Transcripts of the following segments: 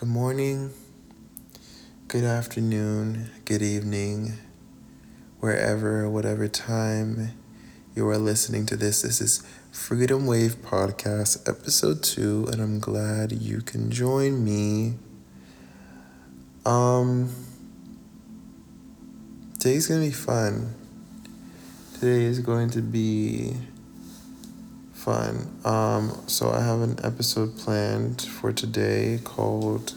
Good morning, good afternoon, good evening, wherever, whatever time you are listening to this. This is Freedom Wave Podcast, episode two, and I'm glad you can join me. Um, today's gonna be fun. Today is going to be fun. Um, so I have an episode planned for today called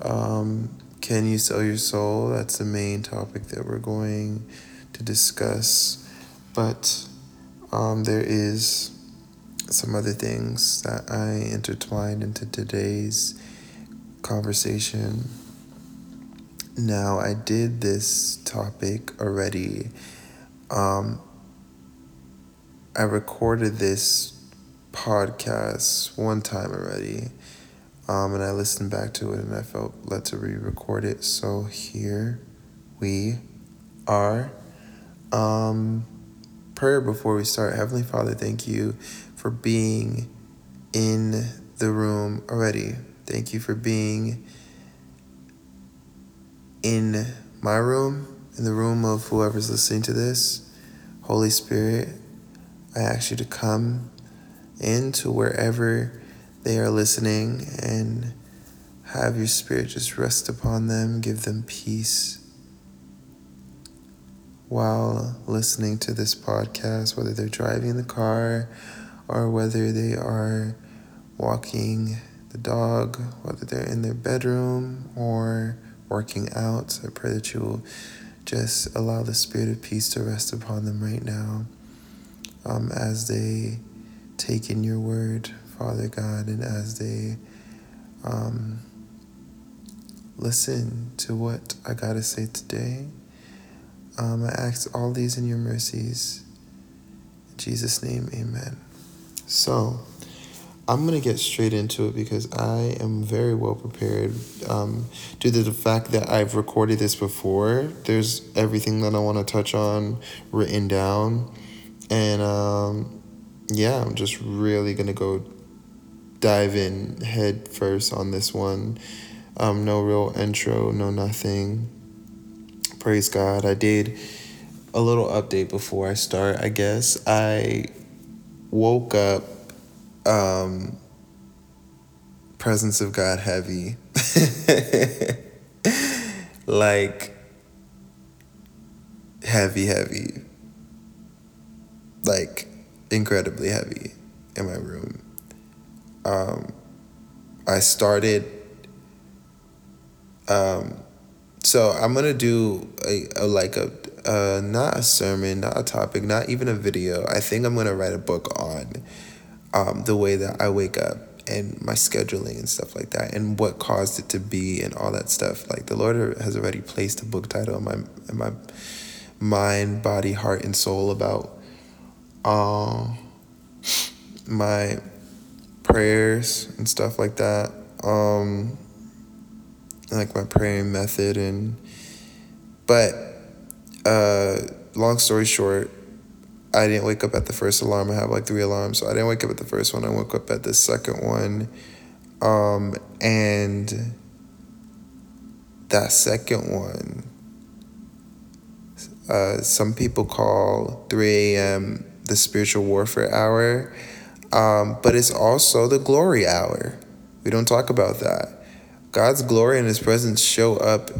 um, "Can You Sell Your Soul?" That's the main topic that we're going to discuss, but um, there is some other things that I intertwined into today's conversation. Now, I did this topic already. Um, I recorded this podcast one time already, um, and I listened back to it and I felt led to re record it. So here we are. Um, prayer before we start. Heavenly Father, thank you for being in the room already. Thank you for being in my room, in the room of whoever's listening to this. Holy Spirit, I ask you to come into wherever they are listening and have your spirit just rest upon them, give them peace while listening to this podcast, whether they're driving the car or whether they are walking the dog, whether they're in their bedroom or working out. I pray that you will just allow the spirit of peace to rest upon them right now um, as they take in your word, Father God, and as they um, listen to what I got to say today. Um, I ask all these in your mercies. In Jesus' name, amen. So, I'm going to get straight into it because I am very well prepared. Um, due to the fact that I've recorded this before, there's everything that I want to touch on written down. And um, yeah, I'm just really gonna go dive in head first on this one. Um, no real intro, no nothing. Praise God. I did a little update before I start, I guess. I woke up um, presence of God heavy. like heavy, heavy like incredibly heavy in my room. Um, I started. Um, so I'm gonna do a, a like a uh, not a sermon, not a topic, not even a video. I think I'm gonna write a book on um, the way that I wake up and my scheduling and stuff like that, and what caused it to be, and all that stuff. Like the Lord has already placed a book title in my in my mind, body, heart, and soul about um, my prayers and stuff like that. Um, like my praying method and, but, uh, long story short, I didn't wake up at the first alarm. I have like three alarms, so I didn't wake up at the first one. I woke up at the second one, um, and that second one, uh, some people call 3 a.m the spiritual warfare hour, um, but it's also the glory hour. We don't talk about that. God's glory and His presence show up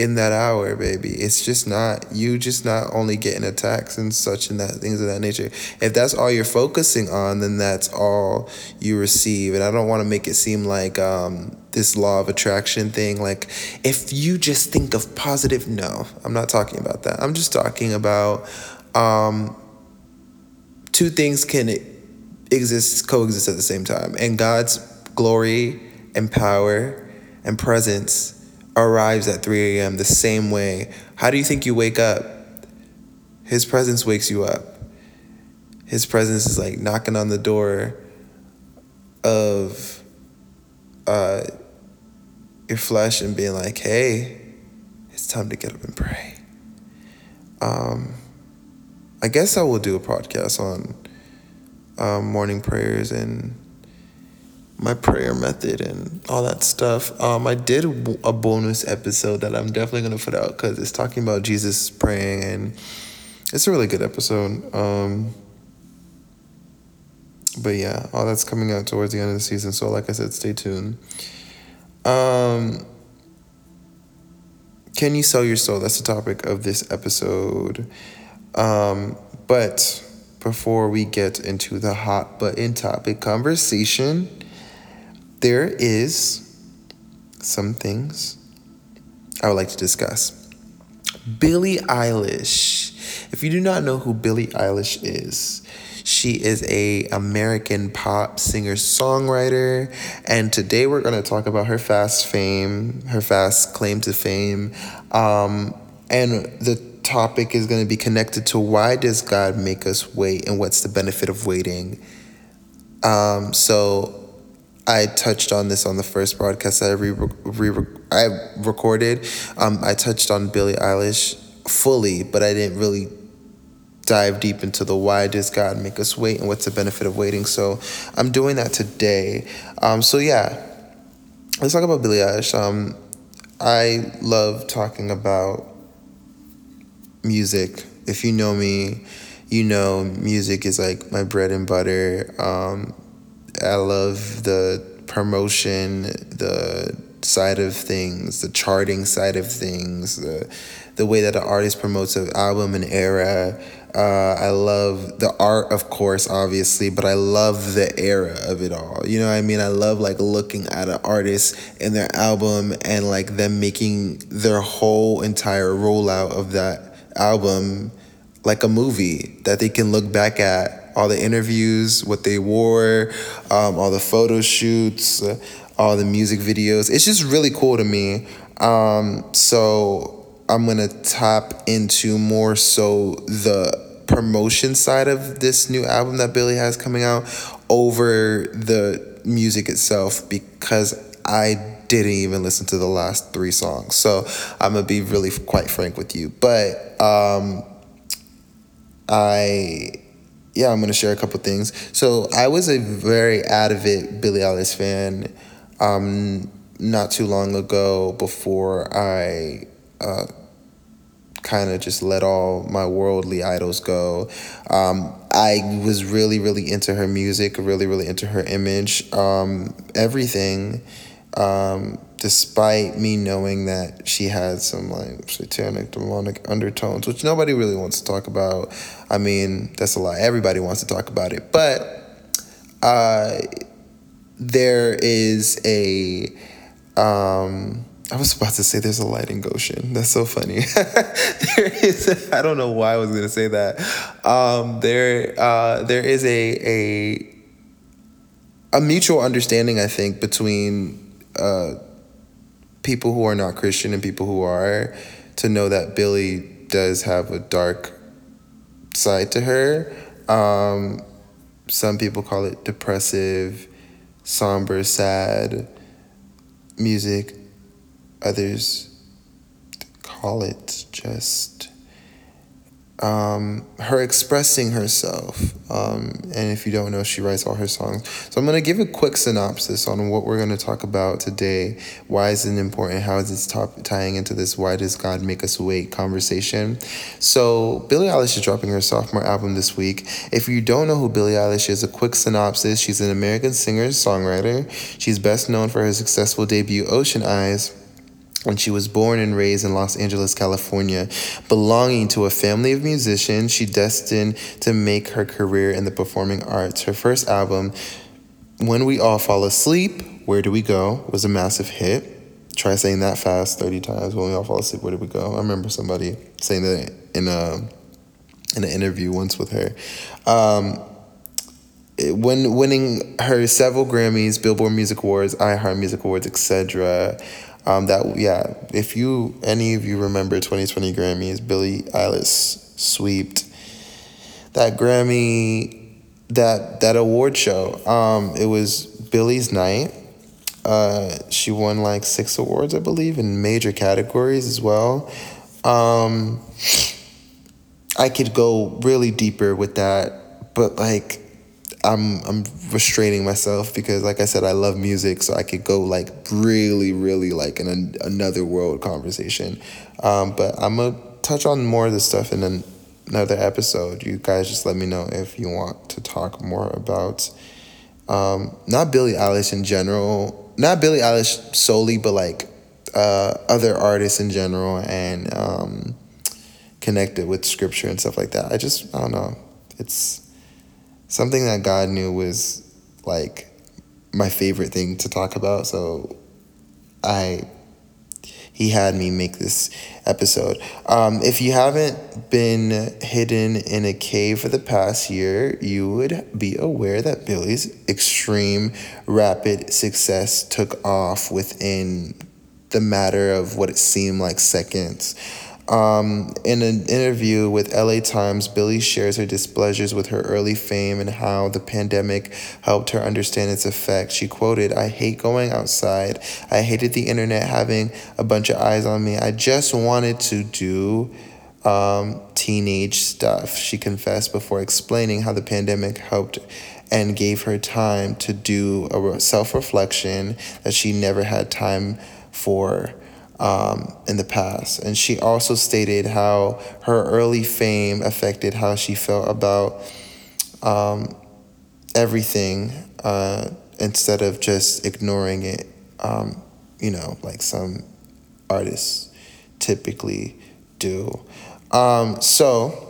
in that hour, baby. It's just not you just not only getting attacks and such and that things of that nature. If that's all you're focusing on, then that's all you receive. And I don't want to make it seem like um, this law of attraction thing. Like if you just think of positive, no, I'm not talking about that. I'm just talking about um, two things can exist, coexist at the same time. And God's glory and power and presence arrives at 3 a.m. the same way. How do you think you wake up? His presence wakes you up. His presence is like knocking on the door of uh, your flesh and being like, hey, it's time to get up and pray. Um, I guess I will do a podcast on um, morning prayers and my prayer method and all that stuff. Um, I did a bonus episode that I'm definitely gonna put out because it's talking about Jesus praying and it's a really good episode. Um, but yeah, all that's coming out towards the end of the season. So like I said, stay tuned. Um, can you sell your soul? That's the topic of this episode. Um, but before we get into the hot button topic conversation, there is some things I would like to discuss. Billie Eilish. If you do not know who Billie Eilish is, she is a American pop singer songwriter, and today we're going to talk about her fast fame, her fast claim to fame, um, and the topic is going to be connected to why does God make us wait and what's the benefit of waiting. Um, so I touched on this on the first broadcast that I re, re, I recorded. Um, I touched on Billie Eilish fully, but I didn't really dive deep into the why does God make us wait and what's the benefit of waiting. So I'm doing that today. Um, so yeah, let's talk about Billie Eilish. Um, I love talking about music. If you know me, you know music is like my bread and butter. Um, I love the promotion, the side of things, the charting side of things, the the way that an artist promotes an album and era. Uh, I love the art, of course, obviously, but I love the era of it all. You know what I mean? I love like looking at an artist and their album and like them making their whole entire rollout of that album like a movie that they can look back at all the interviews, what they wore, um, all the photo shoots, all the music videos. It's just really cool to me. Um, so I'm gonna tap into more so the promotion side of this new album that Billie has coming out over the music itself because I didn't even listen to the last three songs. So I'm gonna be really quite frank with you. But um, I yeah, I'm gonna share a couple things. So I was a very avid Billie Eilish fan um, not too long ago before I uh, kind of just let all my worldly idols go. Um, I was really, really into her music, really, really into her image, um, everything um, despite me knowing that she had some like satanic demonic undertones which nobody really wants to talk about i mean that's a lie everybody wants to talk about it but uh, there is a um, I was about to say there's a light in Goshen. That's so funny. there is. I don't know why I was gonna say that. Um, there, uh, there is a a a mutual understanding. I think between uh, people who are not Christian and people who are to know that Billie does have a dark side to her. Um, some people call it depressive, somber, sad music. Others call it just um, her expressing herself. Um, and if you don't know, she writes all her songs. So I'm going to give a quick synopsis on what we're going to talk about today. Why is it important? How is this top tying into this Why Does God Make Us Wait conversation? So Billie Eilish is dropping her sophomore album this week. If you don't know who Billie Eilish is, a quick synopsis. She's an American singer-songwriter. She's best known for her successful debut, Ocean Eyes when she was born and raised in Los Angeles, California. Belonging to a family of musicians, she destined to make her career in the performing arts. Her first album, When We All Fall Asleep, Where Do We Go, was a massive hit. Try saying that fast 30 times. When we all fall asleep, where do we go? I remember somebody saying that in a in an interview once with her. Um, when winning her several Grammys, Billboard Music Awards, iHeart Music Awards, etc. Um, that yeah, if you any of you remember 2020 Grammys, Billie Eilish swept that Grammy that that award show. Um, it was Billie's night. Uh, she won like six awards, I believe, in major categories as well. Um, I could go really deeper with that, but like I'm I'm restraining myself because like I said I love music so I could go like really really like in an, another world conversation. Um, but I'm gonna touch on more of this stuff in an, another episode. You guys just let me know if you want to talk more about um, not Billie Eilish in general not Billie Eilish solely but like uh, other artists in general and um, connected with scripture and stuff like that. I just I don't know. It's something that God knew was like my favorite thing to talk about. So I he had me make this episode. Um, if you haven't been hidden in a cave for the past year, you would be aware that Billie's extreme rapid success took off within the matter of what it seemed like seconds. Um, in an interview with LA Times, Billie shares her displeasures with her early fame and how the pandemic helped her understand its effect. She quoted, I hate going outside. I hated the internet having a bunch of eyes on me. I just wanted to do um, teenage stuff, she confessed before explaining how the pandemic helped and gave her time to do a self reflection that she never had time for um, in the past. And she also stated how her early fame affected how she felt about um, everything uh, instead of just ignoring it, um, you know, like some artists typically do. Um, so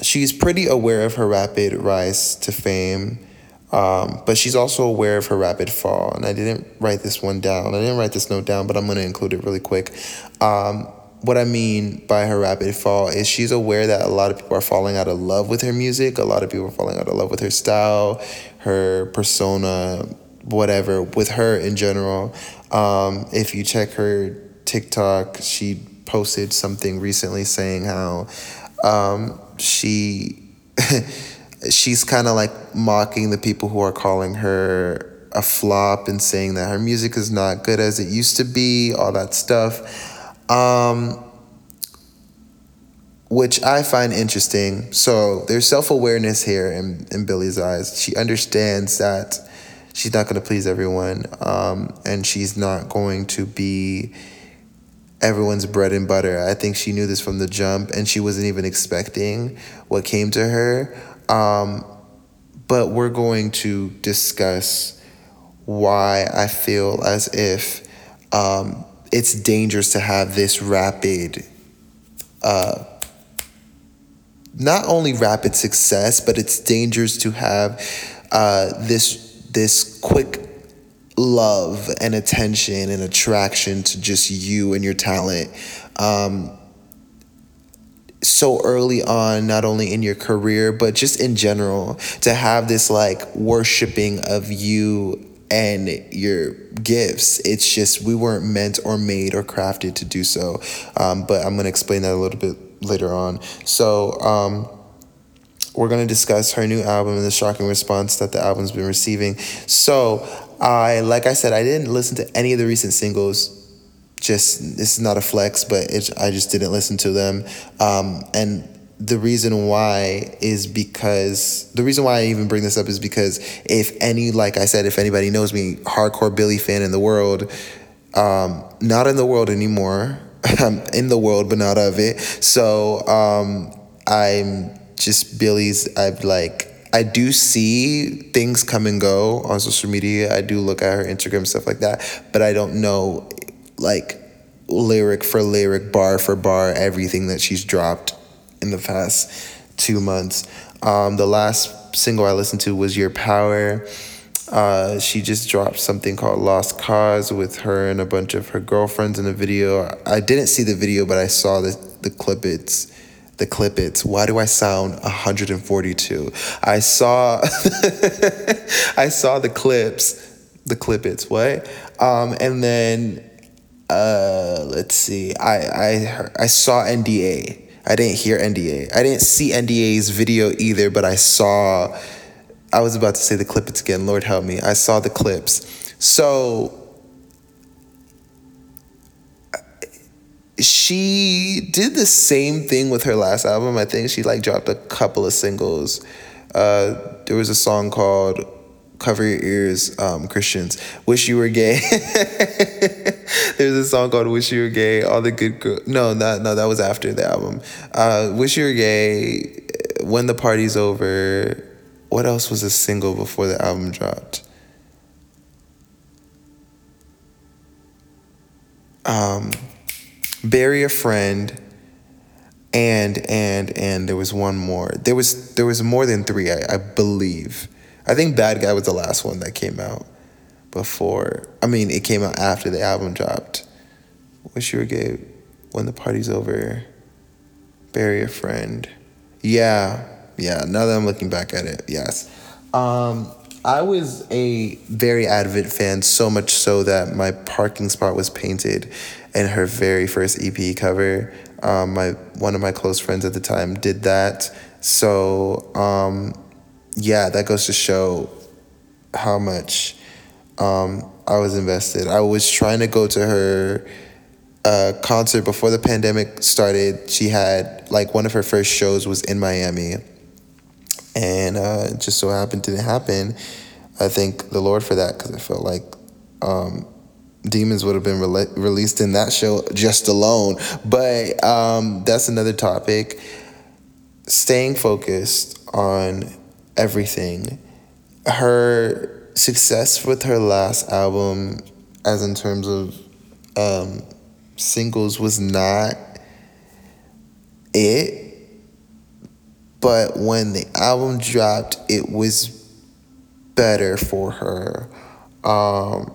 she's pretty aware of her rapid rise to fame um, but she's also aware of her rapid fall, and I didn't write this one down. I didn't write this note down, but I'm going to include it really quick. Um, what I mean by her rapid fall is she's aware that a lot of people are falling out of love with her music. A lot of people are falling out of love with her style, her persona, whatever, with her in general. Um, if you check her TikTok, she posted something recently saying how um, she. she's kind of like mocking the people who are calling her a flop and saying that her music is not good as it used to be, all that stuff. Um, which I find interesting. So there's self awareness here in, in Billie's eyes. She understands that she's not going to please everyone um, and she's not going to be everyone's bread and butter. I think she knew this from the jump and she wasn't even expecting what came to her. Um, but we're going to discuss why I feel as if um, it's dangerous to have this rapid, uh, not only rapid success, but it's dangerous to have uh, this this quick love and attention and attraction to just you and your talent. Um, so early on, not only in your career, but just in general, to have this like worshiping of you and your gifts. It's just we weren't meant or made or crafted to do so. Um, but I'm going to explain that a little bit later on. So, um, we're going to discuss her new album and the shocking response that the album's been receiving. So, I like I said, I didn't listen to any of the recent singles just this is not a flex, but it, I just didn't listen to them. Um, and the reason why is because the reason why I even bring this up is because if any, like I said, if anybody knows me, hardcore Billie fan in the world, um, not in the world anymore. I'm in the world, but not of it. So um, I'm just Billie's. I've like I do see things come and go on social media. I do look at her Instagram stuff like that, but I don't know like lyric for lyric, bar for bar, everything that she's dropped in the past two months. Um, the last single I listened to was Your Power. Uh, she just dropped something called Lost Cause with her and a bunch of her girlfriends in the video. I didn't see the video, but I saw the, the clip. It's the clip. It's why do I sound 142? I saw I saw the clips, the clip. It's what, um, and then uh, let's see. I I I saw NDA. I didn't hear NDA. I didn't see NDA's video either, but I saw. I was about to say the clips again. Lord help me. I saw the clips. So she did the same thing with her last album. I think she like dropped a couple of singles Uh, there was a song called "Cover Your Ears," um, Christians. Wish you were gay. There's a song called "Wish You Were Gay." All the good girls. No, no. That was after the album. Uh, "Wish You Were Gay." When the party's over. What else was a single before the album dropped? Um, bury a friend and and and there was one more there was there was more than three I, I believe i think bad guy was the last one that came out before i mean it came out after the album dropped wish you were gay when the party's over bury a friend yeah yeah now that i'm looking back at it yes um I was a very avid fan, so much so that my parking spot was painted in her very first EP cover. Um, my one of my close friends at the time did that. So um, yeah, that goes to show how much um, I was invested. I was trying to go to her uh, concert before the pandemic started. She had like one of her first shows was in Miami and uh, just so happened didn't happen. I thank the Lord for that because I felt like um, demons would have been re- released in that show just alone. But um, that's another topic. Staying focused on everything. Her success with her last album, as in terms of um, singles, was not it but when the album dropped, it was better for her. Um,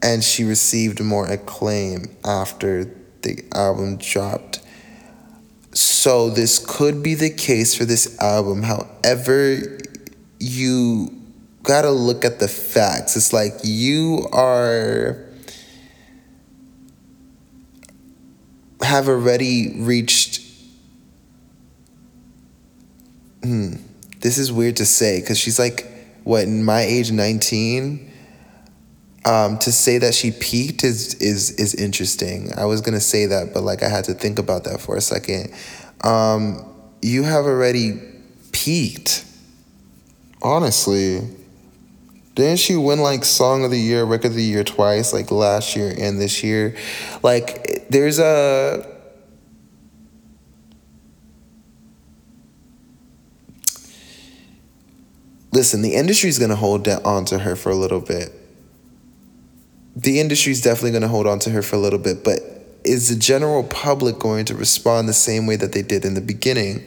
and she received more acclaim after the album dropped. So this could be the case for this album. However, you gotta look at the facts. It's like you are have already reached hmm, this is weird to say because she's like, what, in my age, 19? Um, to say that she peaked is is is interesting. I was gonna say that, but like I had to think about that for a second. Um, you have already peaked. Honestly, didn't she win like song of the year, record of the year twice, like last year and this year? Like, there's a listen, the industry's to hold on to her for a little bit. The industry's definitely to hold on to her for a little bit, but is the general public going to respond the same way that they did in the beginning?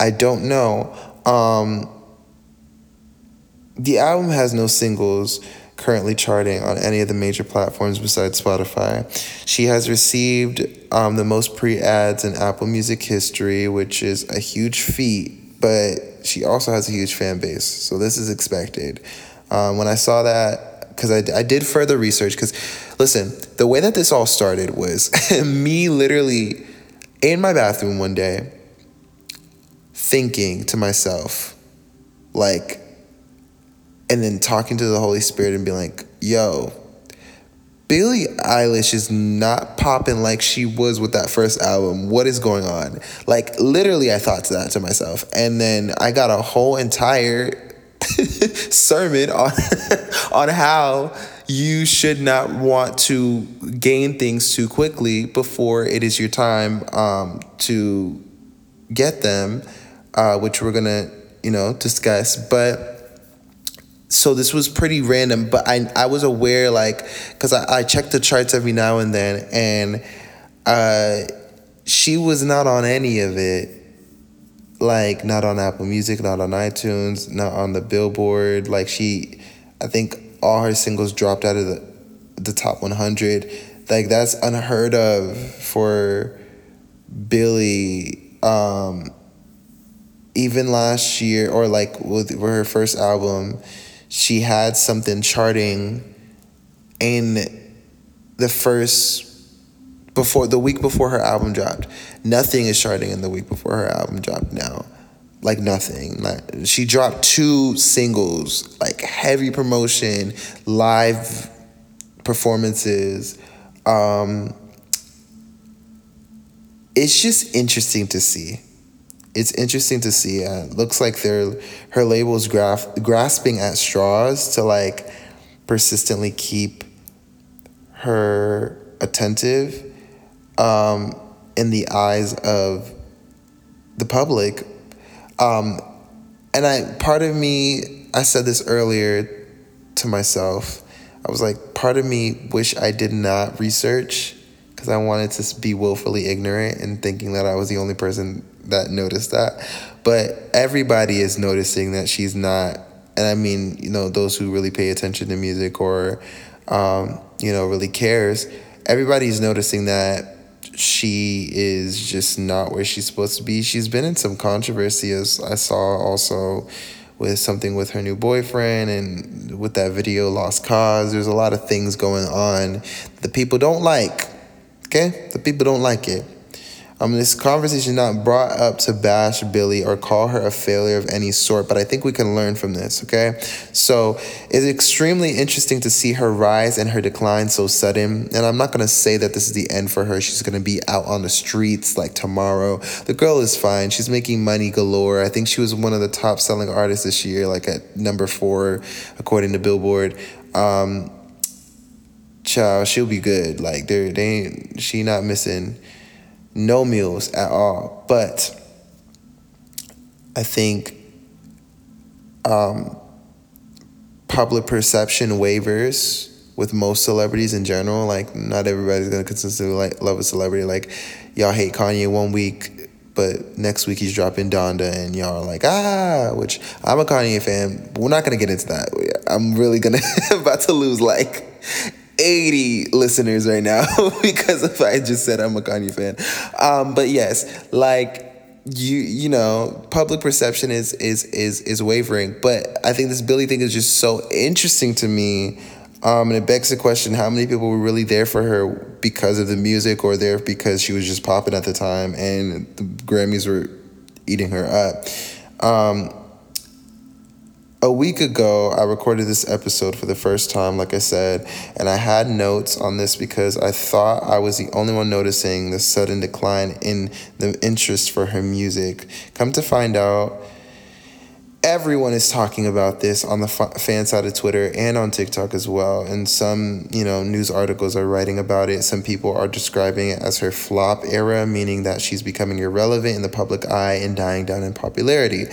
I don't know. Um, the album has no singles currently charting on any of the major platforms besides Spotify. She has received um, the most pre ads in Apple Music history, which is a huge feat, but she also has a huge fan base, so this is expected. Um, when I saw that, because I, I did further research, because listen, the way that this all started was me literally in my bathroom one day thinking to myself, like, and then talking to the Holy Spirit and being like, yo, Billie Eilish is not popping like she was with that first album. What is going on? Like literally I thought to that to myself. And then I got a whole entire sermon on on how you should not want to gain things too quickly before it is your time um, to get them, uh, which we're gonna, you know, discuss. But so this was pretty random, but I I was aware like because I, I check the charts every now and then, and uh, she was not on any of it, like not on Apple Music, not on iTunes, not on the Billboard. Like she, I think all her singles dropped out of the the top one hundred. Like that's unheard of for Billie. Um, even last year, or like with, with her first album she had something charting in the first before the week before her album dropped. Nothing is charting in the week before her album dropped now. Like nothing. Like she dropped two singles, like heavy promotion, live performances. Um, it's just interesting to see. It's interesting to see. Uh, looks like they're her label's graf- grasping at straws to like persistently keep her attentive um, in the eyes of the public. Um, and I part of me, I said this earlier to myself. I was like, part of me wish I did not research because I wanted to be willfully ignorant and thinking that I was the only person that noticed that. But everybody is noticing that she's not, and I mean, you know, those who really pay attention to music or, um, you know, really cares, everybody's noticing that she is just not where she's supposed to be. She's been in some controversy, as I saw also with something with her new boyfriend and with that video Lost Cause. There's a lot of things going on the people don't like. Okay? The people don't like it. Um, this conversation not brought up to bash Billie or call her a failure of any sort, but I think we can learn from this, okay? So it's extremely interesting to see her rise and her decline so sudden. And I'm not gonna say that this is the end for her. She's gonna be out on the streets like tomorrow. The girl is fine. She's making money galore. I think she was one of the top selling artists this year, like at number four, according to Billboard. Um, child, she'll be good. Like there, they ain't, she not missing no meals at all. But I think um, public perception wavers with most celebrities in general. Like, not everybody's gonna consistently like love a celebrity. Like, y'all hate Kanye one week, but next week he's dropping Donda, and y'all are like, ah. Which I'm a Kanye fan. We're not gonna get into that. I'm really gonna about to lose like 80 listeners right now because if I just said I'm a Kanye fan. Um, but yes, like you you know, public perception is is is is wavering. But I think this Billie thing is just so interesting to me. Um, and it begs the question: How many people were really there for her because of the music, or there because she was just popping at the time, and the Grammys were eating her up? Um, a week ago, I recorded this episode for the first time, like I said, and I had notes on this because I thought I was the only one noticing the sudden decline in the interest for her music. Come to find out, everyone is talking about this on the fan side of Twitter and on TikTok as well. And some, you know, news articles are writing about it. Some people are describing it as her flop era, meaning that she's becoming irrelevant in the public eye and dying down in popularity.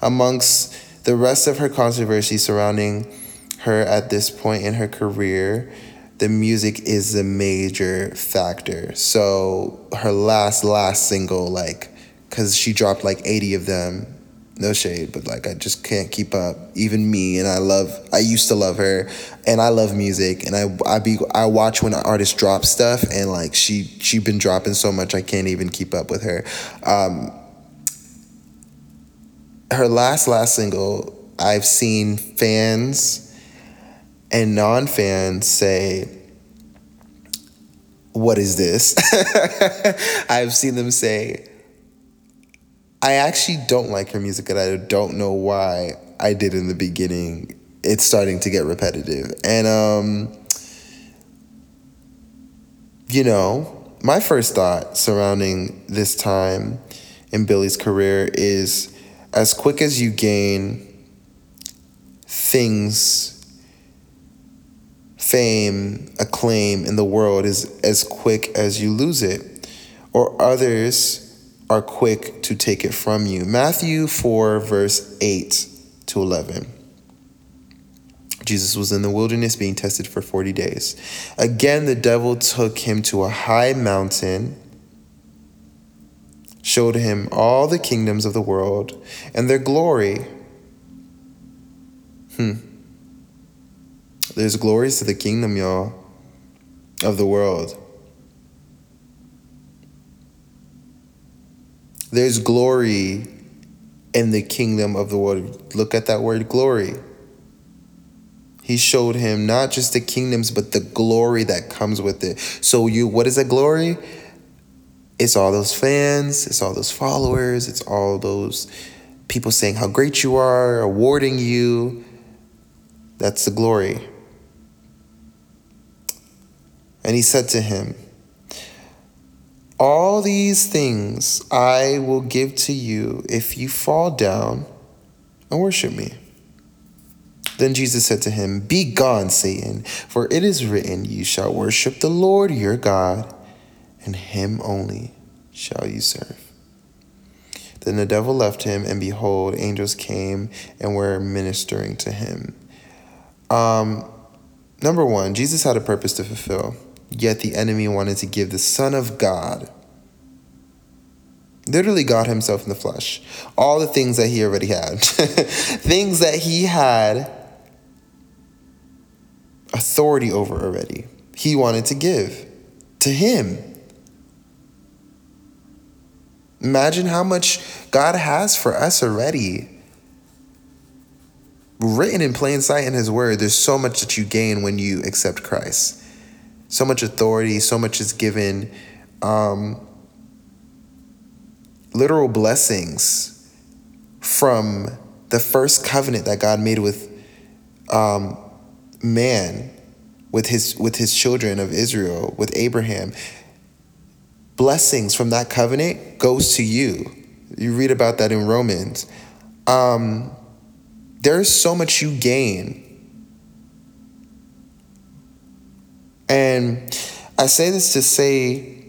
Amongst the rest of her controversy surrounding her at this point in her career, the music is the major factor. So her last last single, like, cause she dropped like eighty of them. No shade, but like I just can't keep up. Even me, and I love. I used to love her, and I love music, and I I be I watch when artists drop stuff, and like she she been dropping so much I can't even keep up with her. Um, her last last single, I've seen fans and non-fans say, "What is this?" I've seen them say, "I actually don't like her music, and I don't know why I did in the beginning. It's starting to get repetitive." And um, you know, my first thought surrounding this time in Billie's career is as quick as you gain things, fame, acclaim in the world is as quick as you lose it, or others are quick to take it from you. Matthew 4, verse 8 to 11. Jesus was in the wilderness being tested for 40 days. Again, the devil took him to a high mountain showed him all the kingdoms of the world and their glory. Hmm. There's glories to the kingdom, y'all, of the world. There's glory in the kingdom of the world. Look at that word glory. He showed him not just the kingdoms, but the glory that comes with it. So, you, what is that glory? It's all those fans, it's all those followers, it's all those people saying how great you are, awarding you. That's the glory. And he said to him, All these things I will give to you if you fall down and worship me. Then Jesus said to him, Be gone, Satan, for it is written, You shall worship the Lord your God, and him only shall you serve. Then the devil left him, and behold, angels came and were ministering to him. Um, number one, Jesus had a purpose to fulfill, yet the enemy wanted to give the Son of God, literally God Himself in the flesh, all the things that He already had, things that He had authority over already. He wanted to give to Him. Imagine how much God has for us already. Written in plain sight in His Word, there's so much that you gain when you accept Christ. So much authority, so much is given. Um, literal blessings from the first covenant that God made with um, man, with his with his children of Israel, with Abraham blessings from that covenant goes to you. You read about that in Romans. Um, there's so much you gain. And I say this to say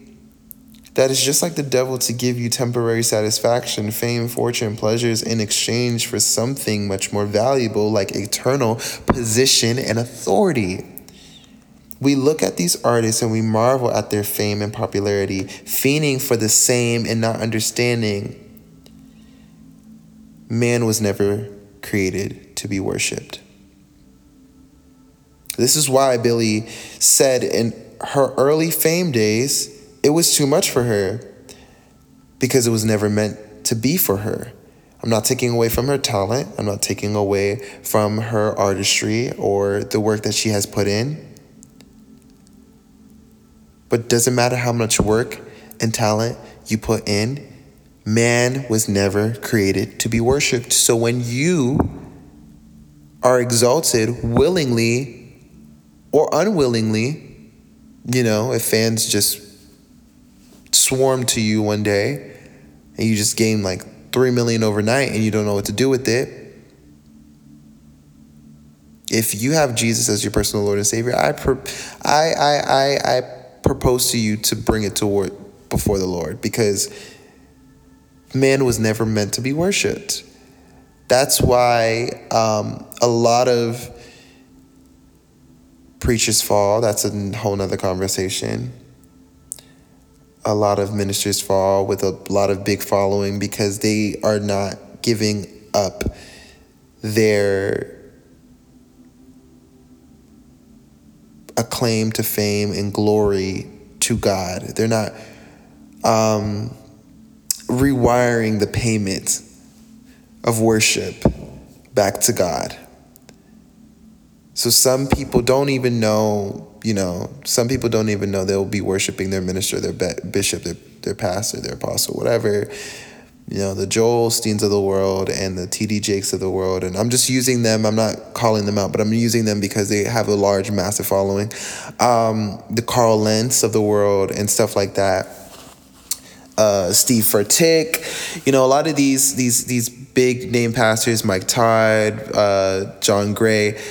that it's just like the devil to give you temporary satisfaction, fame, fortune, pleasures in exchange for something much more valuable like eternal position and authority. We look at these artists and we marvel at their fame and popularity, fiending for the same and not understanding man was never created to be worshiped. This is why Billie said in her early fame days, it was too much for her because it was never meant to be for her. I'm not taking away from her talent. I'm not taking away from her artistry or the work that she has put in. But doesn't matter how much work and talent you put in, man was never created to be worshiped. So when you are exalted willingly or unwillingly, you know, if fans just swarm to you one day and you just gain like 3 million overnight and you don't know what to do with it, if you have Jesus as your personal Lord and Savior, I, I, I, I, I propose to you to bring it toward before the Lord because man was never meant to be worshipped. That's why um, a lot of preachers fall. That's a whole nother conversation. A lot of ministers fall with a lot of big following because they are not giving up their a claim to fame and glory to God. They're not um, rewiring the payment of worship back to God. So some people don't even know, you know, some people don't even know they'll be worshiping their minister, their bishop, their, their pastor, their apostle, whatever you know, the Joel Osteens of the world and the TD Jakes of the world. And I'm just using them. I'm not calling them out, but I'm using them because they have a large, massive following. Um, the Carl Lentz of the world and stuff like that. Uh, Steve Furtick, you know, a lot of these these these big name pastors, Mike Todd, uh, John Gray.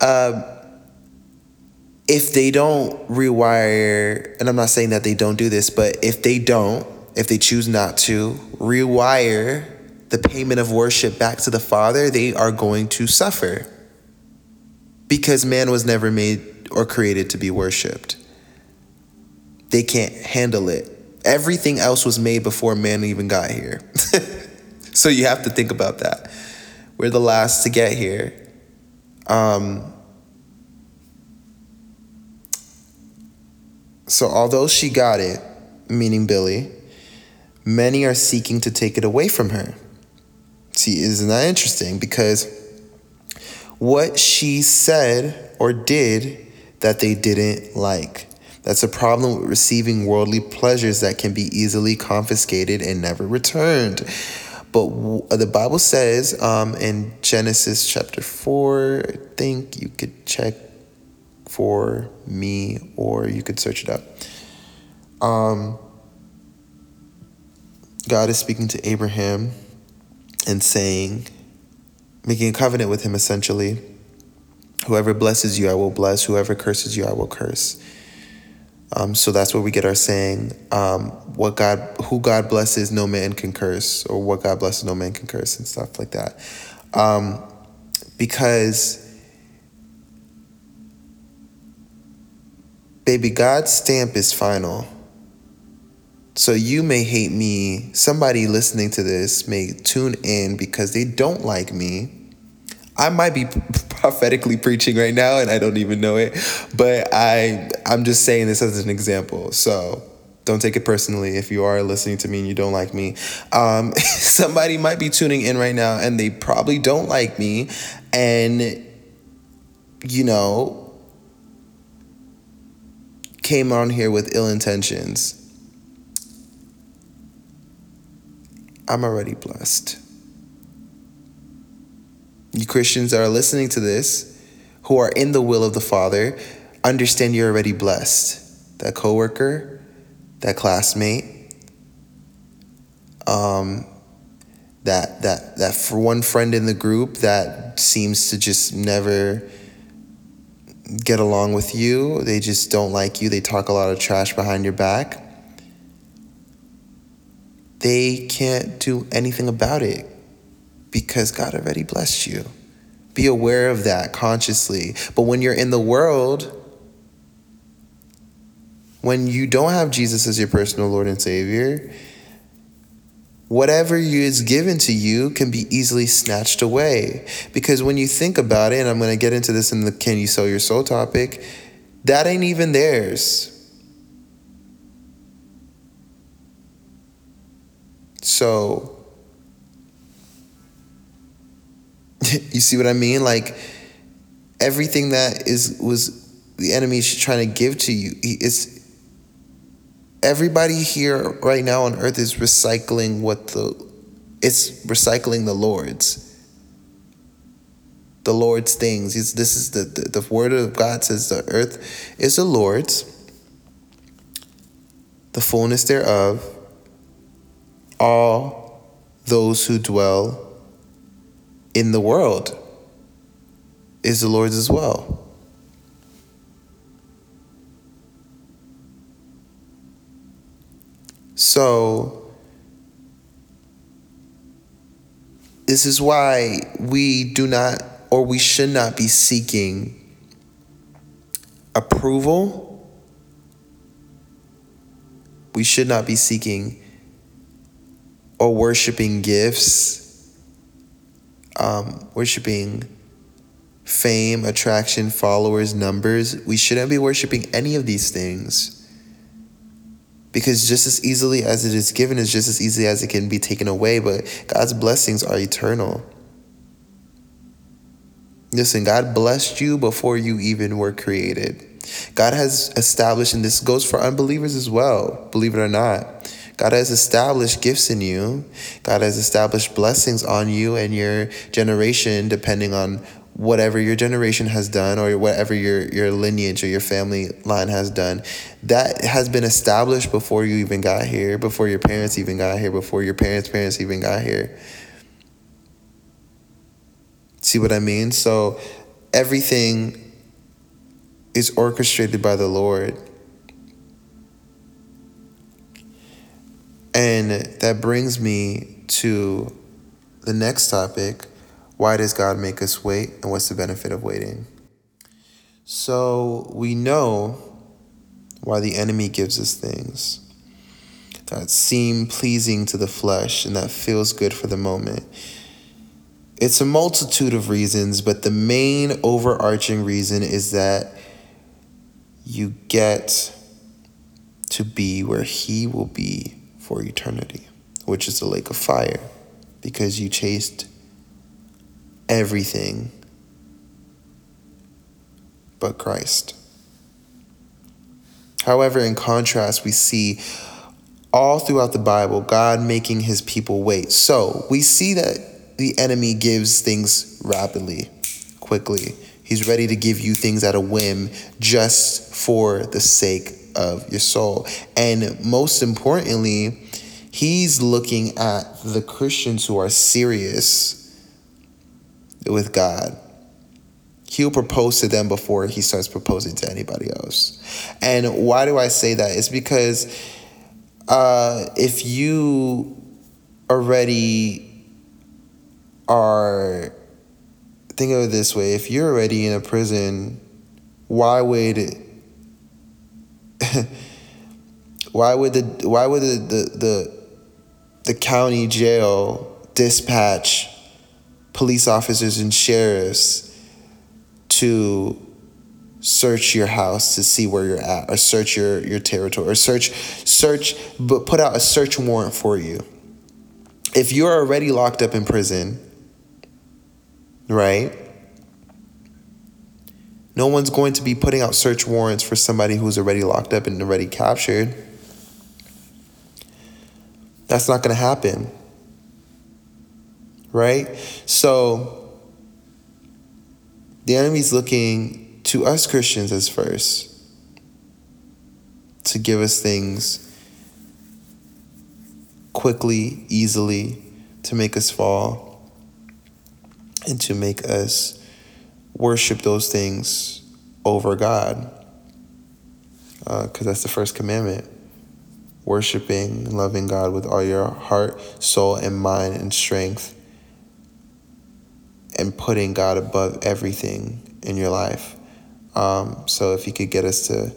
Uh, if they don't rewire, and I'm not saying that they don't do this, but if they don't, if they choose not to, rewire the payment of worship back to the Father, they are going to suffer. Because man was never made or created to be worshiped. They can't handle it. Everything else was made before man even got here. so you have to think about that. We're the last to get here. Um, so although she got it, meaning Billie, many are seeking to take it away from her. See, isn't that interesting? Because what she said or did that they didn't like. That's a problem with receiving worldly pleasures that can be easily confiscated and never returned. But the Bible says um, in Genesis chapter 4, I think you could check for me or you could search it up. Um, God is speaking to Abraham and saying, making a covenant with him essentially. Whoever blesses you, I will bless. Whoever curses you, I will curse. Um, so that's where we get our saying, um, what God, who God blesses, no man can curse, or what God blesses, no man can curse, and stuff like that. Um, because, baby, God's stamp is final. So you may hate me. Somebody listening to this may tune in because they don't like me. I might be prophetically preaching right now and I don't even know it, but I I'm just saying this as an example. So don't take it personally if you are listening to me and you don't like me. Um, somebody might be tuning in right now and they probably don't like me and you know came on here with ill intentions. I'm already blessed you Christians that are listening to this, who are in the will of the Father, understand you're already blessed. That coworker, that classmate, um, that that that for one friend in the group that seems to just never get along with you. They just don't like you. They talk a lot of trash behind your back. They can't do anything about it because God already blessed you. Be aware of that consciously. But when you're in the world, when you don't have Jesus as your personal Lord and Savior, whatever is given to you can be easily snatched away. Because when you think about it, and I'm going to get into this in the Can You Sell Your Soul topic, that ain't even theirs. So, you see what I mean? Like everything that is was the enemy is trying to give to you. It's everybody here right now on earth is recycling what the it's recycling the Lord's. The Lord's things. It's, this is the, the the word of God says the earth is the Lord's, the fullness thereof, all those who dwell in the world is the Lord's as well. So, this is why we do not or we should not be seeking approval. We should not be seeking or worshiping gifts um, worshiping fame, attraction, followers, numbers. We shouldn't be worshiping any of these things. Because just as easily as it is given is just as easily as it can be taken away, but God's blessings are eternal. Listen, God blessed you before you even were created. God has established, and this goes for unbelievers as well, believe it or not. God has established gifts in you. God has established blessings on you and your generation, depending on whatever your generation has done or whatever your, your lineage or your family line has done. That has been established before you even got here, before your parents even got here, before your parents' parents even got here. See what I mean? So everything is orchestrated by the Lord. And that brings me to the next topic why does God make us wait, and what's the benefit of waiting? So we know why the enemy gives us things that seem pleasing to the flesh and that feels good for the moment. It's a multitude of reasons, but the main overarching reason is that you get to be where He will be for eternity, which is the lake of fire, because you chased everything but Christ. However, in contrast, we see all throughout the Bible God making his people wait. So we see that the enemy gives things rapidly, quickly. He's ready to give you things at a whim just for the sake of your soul. And most importantly, He's looking at the Christians who are serious with God. He'll propose to them before he starts proposing to anybody else. And why do I say that? It's because uh, if you already are, think of it this way if you're already in a prison, why would why would the why would the, the the the county jail dispatch police officers and sheriffs to search your house to see where you're at or search your, your territory or search search but put out a search warrant for you? If you're already locked up in prison right no one's going to be putting out search warrants for somebody who's already locked up and already captured. That's not going to happen. Right? So the enemy's looking to us Christians as first to give us things quickly, easily, to make us fall, and to make us worship those things over God. Because uh, that's the first commandment worshiping and loving God with all your heart, soul, and mind and strength, and putting God above everything in your life. Um, so if you could get us to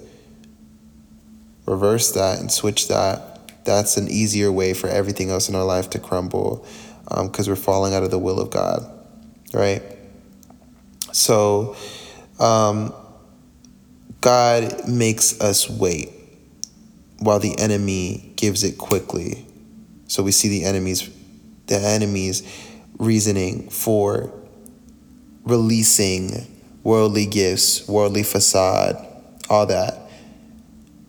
reverse that and switch that, that's an easier way for everything else in our life to crumble because um, we're falling out of the will of God, right? So um, God makes us wait while the enemy gives it quickly. So we see the enemy's the enemy's reasoning for releasing worldly gifts, worldly facade, all that.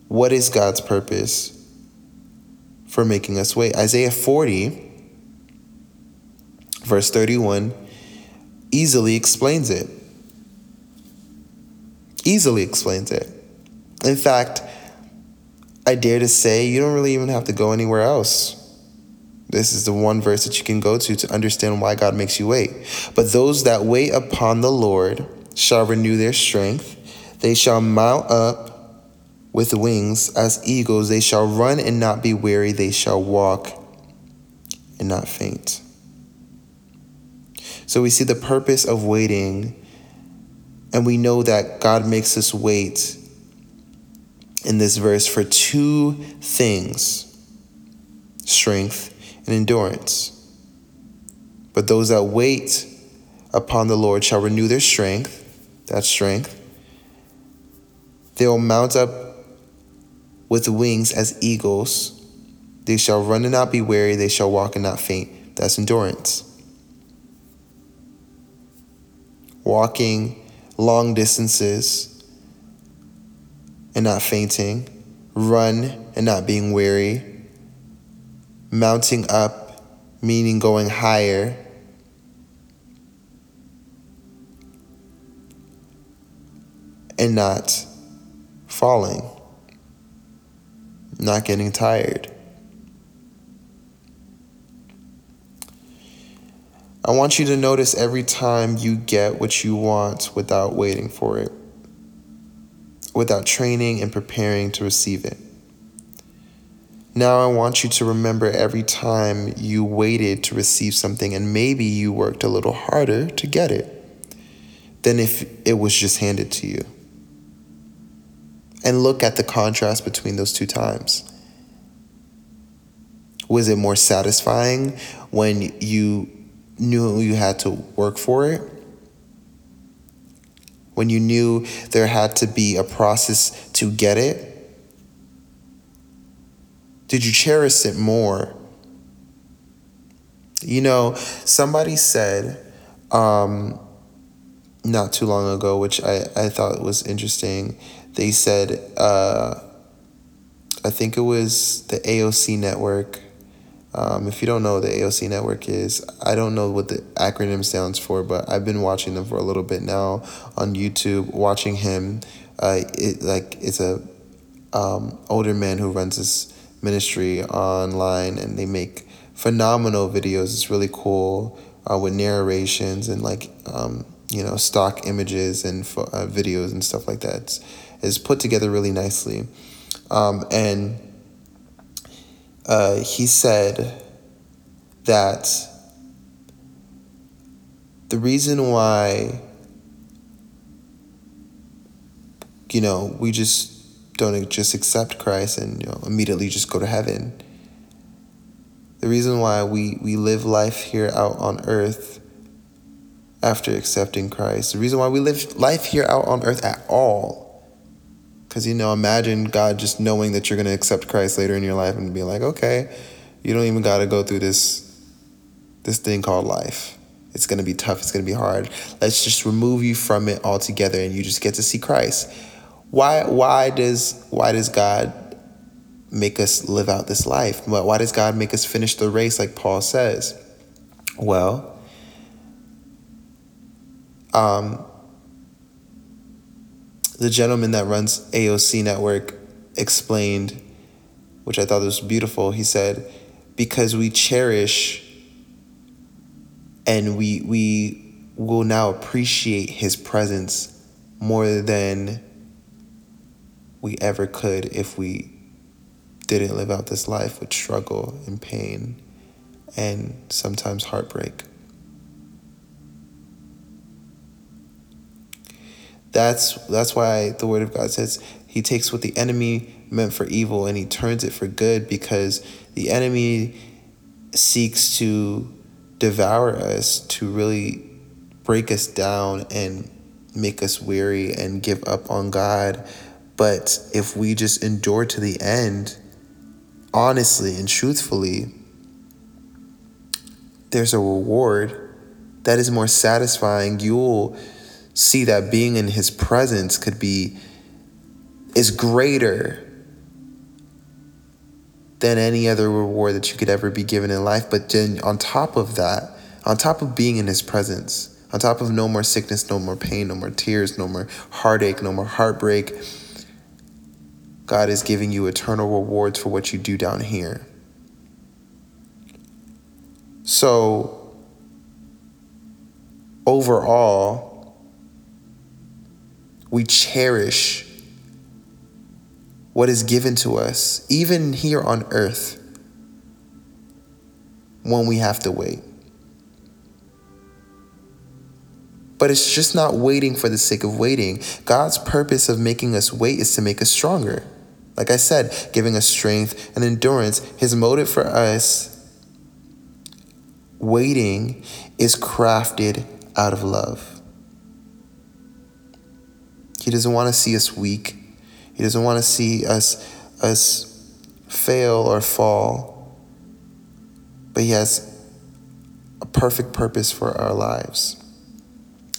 What is God's purpose for making us wait? Isaiah 40, verse 31, easily explains it. Easily explains it. In fact, I dare to say you don't really even have to go anywhere else. This is the one verse that you can go to to understand why God makes you wait. But those that wait upon the Lord, shall renew their strength. They shall mount up with wings as eagles. They shall run and not be weary. They shall walk and not faint. So we see the purpose of waiting, and we know that God makes us wait in this verse for two things strength and endurance. But those that wait upon the Lord shall renew their strength that strength. They will mount up with wings as eagles. They shall run and not be weary. They shall walk and not faint. That's endurance. Walking long distances and not fainting. Run and not being weary. Mounting up, meaning going higher and not falling, not getting tired. I want you to notice every time you get what you want without waiting for it, without training and preparing to receive it. Now, I want you to remember every time you waited to receive something and maybe you worked a little harder to get it than if it was just handed to you and look at the contrast between those two times. Was it more satisfying when you knew you had to work for it? When you knew there had to be a process to get it? Did you cherish it more? You know, somebody said um, not too long ago, which I, I thought was interesting they said, uh, I think it was the AOC network. Um, if you don't know what the AOC network is, I don't know what the acronym stands for, but I've been watching them for a little bit now on YouTube. Watching him, uh, it like it's a um, older man who runs this ministry online, and they make phenomenal videos. It's really cool uh, with narrations and like um, you know stock images and fo- uh, videos and stuff like that. It's, it's put together really nicely, um, and uh, he said that the reason why you know we just don't just accept Christ and you know immediately just go to heaven. The reason why we, we live life here out on earth after accepting Christ, the reason why we live life here out on earth at all. Because, you know, imagine God just knowing that you're going to accept Christ later in your life and be like, okay, you don't even got to go through this, this thing called life. It's going to be tough. It's going to be hard. Let's just remove you from it altogether and you just get to see Christ. Why, why, does, why does God make us live out this life? Why does God make us finish the race like Paul says? Well, um, the gentleman that runs AOC Network explained, which I thought was beautiful. He said, because we cherish and we, we will now appreciate his presence more than we ever could if we didn't live out this life with struggle and pain and sometimes heartbreak. That's that's why the word of God says he takes what the enemy meant for evil and he turns it for good because the enemy seeks to devour us, to really break us down and make us weary and give up on God. But if we just endure to the end, honestly and truthfully, there's a reward that is more satisfying. You'll see that being in his presence could be is greater than any other reward that you could ever be given in life. But then on top of that, on top of being in his presence, on top of no more sickness, no more pain, no more tears, no more heartache, no more heartbreak, God is giving you eternal rewards for what you do down here. So, overall, we cherish what is given to us, even here on earth, when we have to wait. But it's just not waiting for the sake of waiting. God's purpose of making us wait is to make us stronger. Like I said, giving us strength and endurance. His motive for us waiting is crafted out of love. He doesn't want to see us weak. He doesn't want to see us us fail or fall. But he has a perfect purpose for our lives.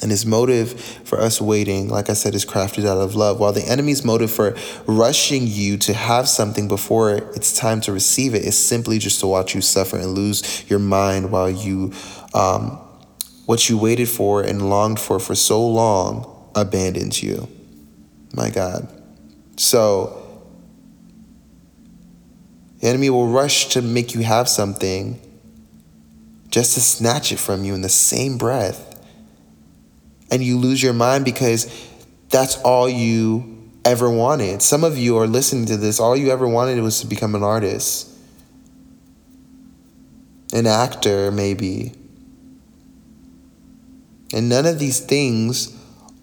And his motive for us waiting, like I said, is crafted out of love. While the enemy's motive for rushing you to have something before it's time to receive it is simply just to watch you suffer and lose your mind while you, um, what you waited for and longed for for so long abandons you. My God. So, the enemy will rush to make you have something just to snatch it from you in the same breath and you lose your mind because that's all you ever wanted. Some of you are listening to this, all you ever wanted was to become an artist, an actor, maybe. And none of these things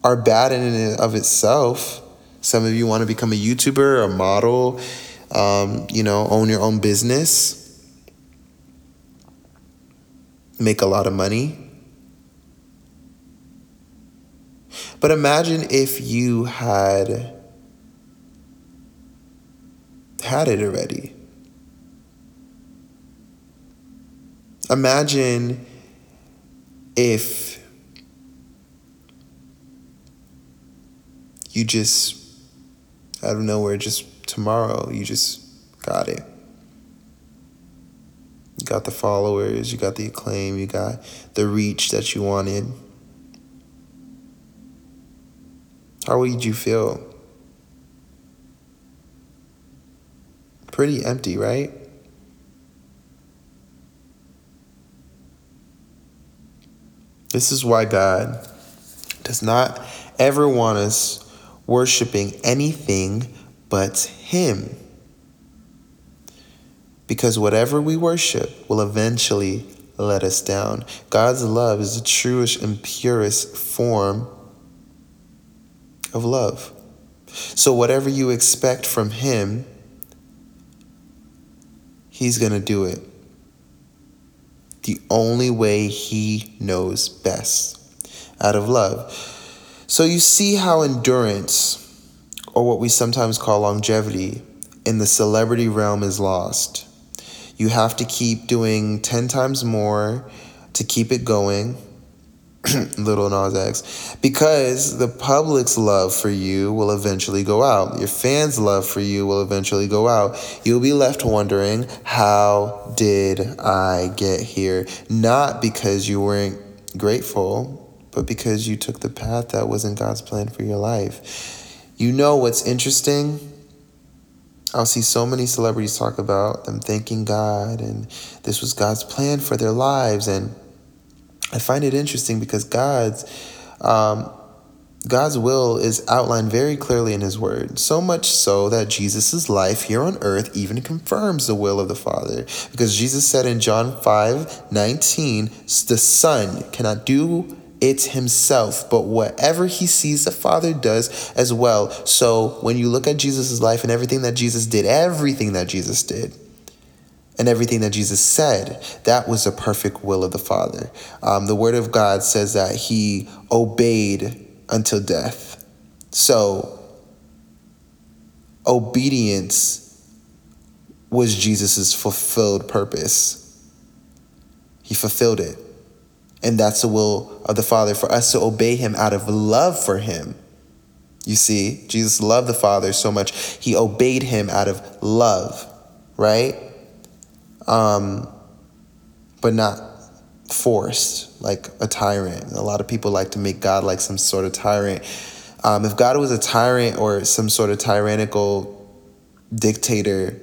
are bad in and of itself. Some of you want to become a YouTuber, a model, um, you know, own your own business, make a lot of money. But imagine if you had had it already. Imagine if you just, out of nowhere, just tomorrow, you just got it. You got the followers, you got the acclaim, you got the reach that you wanted. How would you feel? Pretty empty, right? This is why God does not ever want us worshiping anything but Him. Because whatever we worship will eventually let us down. God's love is the truest and purest form of love. So, whatever you expect from Him, He's going to do it the only way He knows best out of love. So, you see how endurance, or what we sometimes call longevity, in the celebrity realm is lost. You have to keep doing 10 times more to keep it going Lil Nas X, because the public's love for you will eventually go out. Your fans' love for you will eventually go out. You'll be left wondering, how did I get here? Not because you weren't grateful, but because you took the path that wasn't God's plan for your life. You know what's interesting? I'll see so many celebrities talk about them thanking God and this was God's plan for their lives and I find it interesting because God's um, God's will is outlined very clearly in His Word, so much so that Jesus' life here on earth even confirms the will of the Father. Because Jesus said in John 5 19, the Son cannot do it himself, but whatever he sees the Father does as well. So when you look at Jesus' life and everything that Jesus did, everything that Jesus did, and everything that Jesus said, that was the perfect will of the Father. Um, the Word of God says that He obeyed until death. So, obedience was Jesus' fulfilled purpose. He fulfilled it. And that's the will of the Father for us to obey Him out of love for Him. You see, Jesus loved the Father so much, He obeyed Him out of love, right? um, but not forced, like a tyrant. A lot of people like to make God like some sort of tyrant. Um, if God was a tyrant or some sort of tyrannical dictator,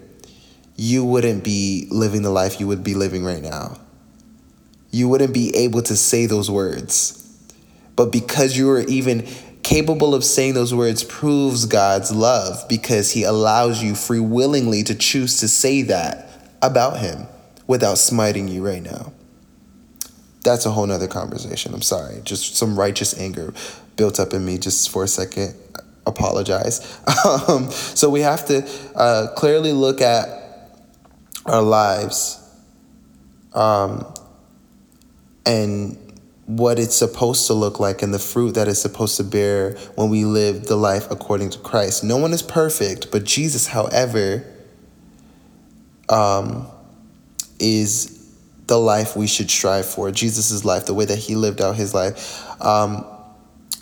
you wouldn't be living the life you would be living right now. You wouldn't be able to say those words. But because you are even capable of saying those words proves God's love because he allows you free willingly to choose to say that about him without smiting you right now. That's a whole nother conversation. I'm sorry. Just some righteous anger built up in me just for a second. Apologize. Um, so we have to uh, clearly look at our lives um, and what it's supposed to look like and the fruit that it's supposed to bear when we live the life according to Christ. No one is perfect, but Jesus, however, um, is the life we should strive for. Jesus' life, the way that he lived out his life, um,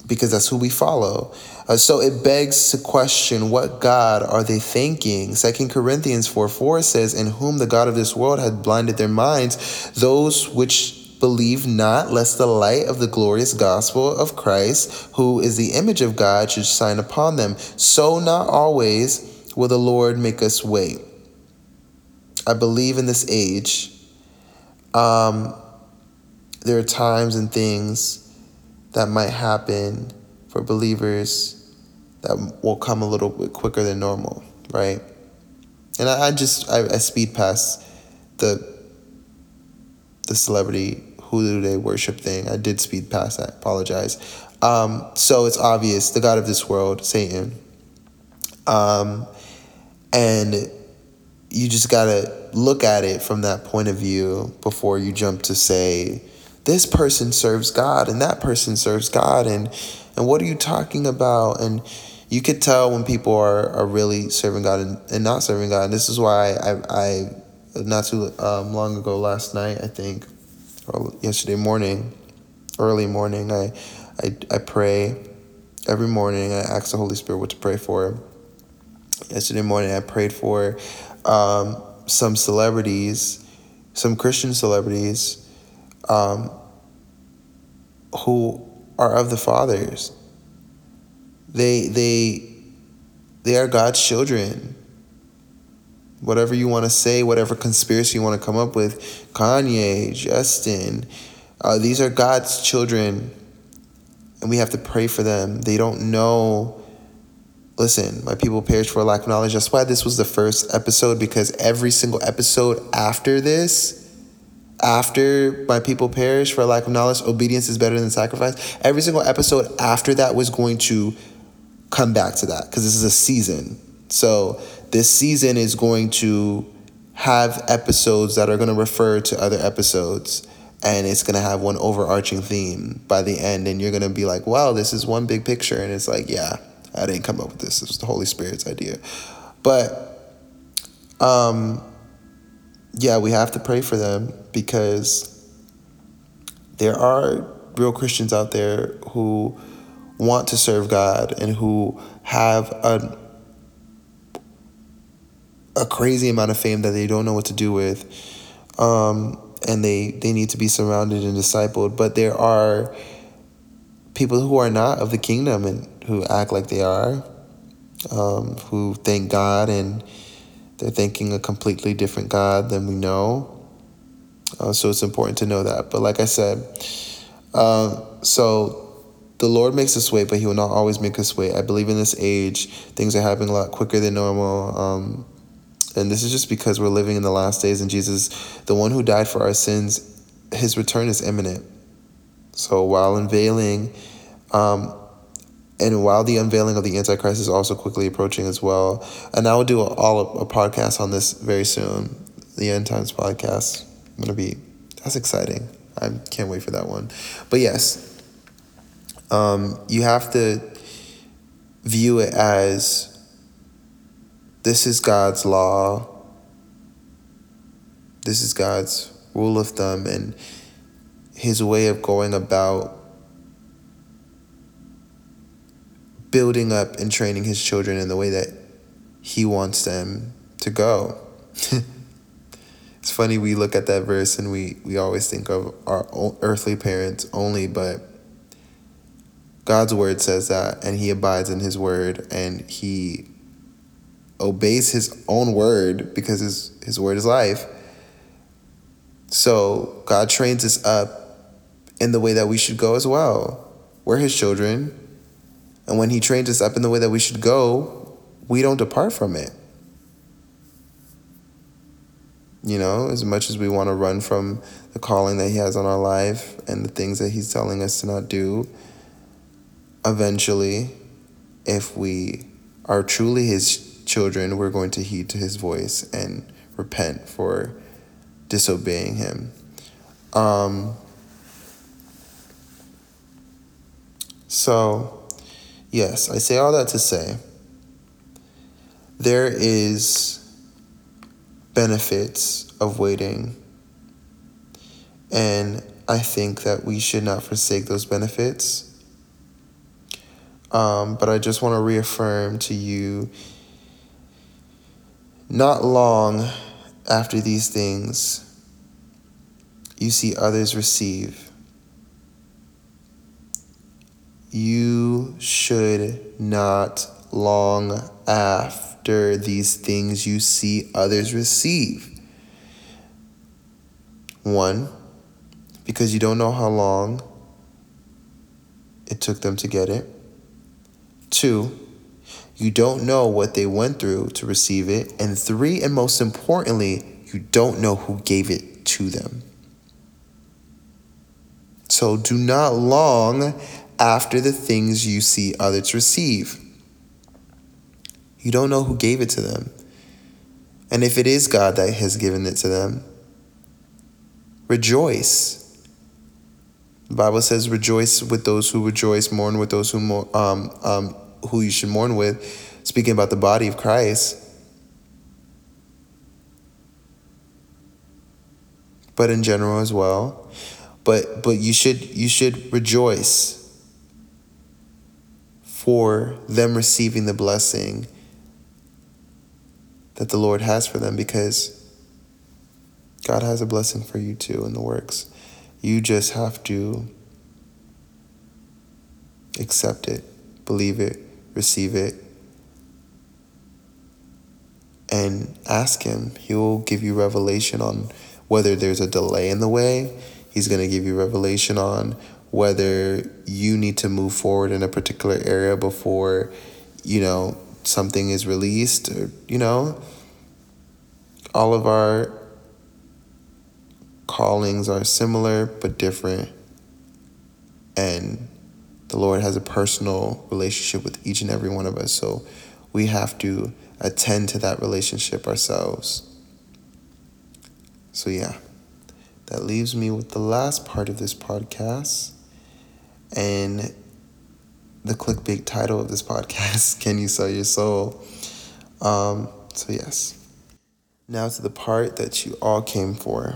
because that's who we follow. Uh, so it begs to question what God are they thinking? Second Corinthians 4 4 says, In whom the God of this world had blinded their minds, those which believe not, lest the light of the glorious gospel of Christ, who is the image of God, should shine upon them. So not always will the Lord make us wait. I believe in this age, um, there are times and things that might happen for believers that will come a little bit quicker than normal, right? And I, I just I, I, speed past the the celebrity who do they worship thing. I did speed past that. Apologize. Um, so it's obvious the God of this world, Satan. Um, and you just got to look at it from that point of view before you jump to say this person serves God and that person serves God and and what are you talking about and you could tell when people are, are really serving God and, and not serving God and this is why I, I not too um, long ago last night I think yesterday morning early morning I, I I pray every morning I ask the Holy Spirit what to pray for yesterday morning I prayed for um, some celebrities, some Christian celebrities, um, who are of the fathers. They they they are God's children. Whatever you want to say, whatever conspiracy you want to come up with, Kanye, Justin, uh, these are God's children, and we have to pray for them. They don't know. Listen, my people perish for lack of knowledge. That's why this was the first episode because every single episode after this, after my people perish for lack of knowledge, obedience is better than sacrifice. Every single episode after that was going to come back to that because this is a season. So this season is going to have episodes that are going to refer to other episodes and it's going to have one overarching theme by the end and you're going to be like wow this is one big picture and it's like yeah i didn't come up with this. It was the holy spirit's idea. But um yeah we have to pray for them because there are real christians out there who want to serve god and who have a a crazy amount of fame that they don't know what to do with. Um, and they, they need to be surrounded and discipled. But there are people who are not of the kingdom and who act like they are, um, who thank God and they're thanking a completely different God than we know. Uh, so it's important to know that. But like I said, uh, so the Lord makes us wait, but He will not always make us wait. I believe in this age, things are happening a lot quicker than normal. Um, and this is just because we're living in the last days and Jesus, the one who died for our sins, his return is imminent. So while unveiling, um, and while the unveiling of the Antichrist is also quickly approaching as well, and I will do a, all a, a podcast on this very soon, the End Times podcast. I'm gonna be that's exciting. I can't wait for that one. But yes, um, you have to view it as this is God's law. This is God's rule of thumb and his way of going about building up and training his children in the way that he wants them to go. it's funny we look at that verse and we, we always think of our earthly parents only, but God's word says that and he abides in his word and he obeys his own word because his, his word is life. So God trains us up in the way that we should go as well. We're his children. And when he trains us up in the way that we should go, we don't depart from it. You know, as much as we want to run from the calling that he has on our life and the things that he's telling us to not do, eventually, if we are truly his children, we're going to heed to his voice and repent for disobeying him. Um, so, yes, I say all that to say there is benefits of waiting and I think that we should not forsake those benefits. Um, but I just want to reaffirm to you not long after these things, you see others receive. You should not long after these things you see others receive. One, because you don't know how long it took them to get it. Two, you don't know what they went through to receive it. And three, and most importantly, you don't know who gave it to them. So do not long after the things you see others receive. You don't know who gave it to them. And if it is God that has given it to them, rejoice. The Bible says, rejoice with those who rejoice, mourn with those who mourn, um, um, who you should mourn with, speaking about the body of Christ. But in general as well. But but you should you should rejoice for them receiving the blessing that the Lord has for them because God has a blessing for you too in the works. You just have to accept it, believe it, receive it, and ask Him. He will give you revelation on whether there's a delay in the way. He's going to give you revelation on whether you need to move forward in a particular area before, you know, something is released or, you know, all of our callings are similar but different. And the Lord has a personal relationship with each and every one of us. So we have to attend to that relationship ourselves. So, yeah, that leaves me with the last part of this podcast and the clickbait title of this podcast Can You Sell Your Soul? Um, so, yes. Now to the part that you all came for.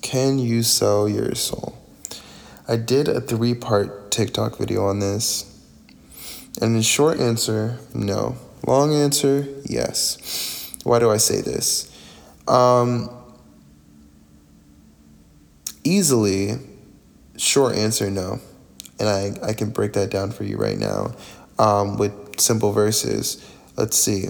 Can you sell your soul? I did a three part TikTok video on this. And in short answer, no. Long answer, yes. Why do I say this? Um, easily, short answer, no. And I, I can break that down for you right now um, with simple verses. Let's see.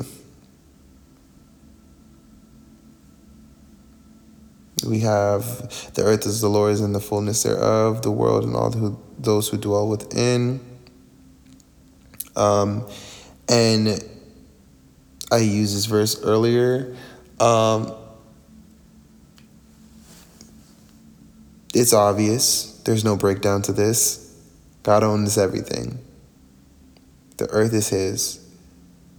We have the earth is the Lord's and the fullness thereof, the world and all who, those who dwell within. Um, and I used this verse earlier. Um, it's obvious. There's no breakdown to this. God owns everything. The earth is His,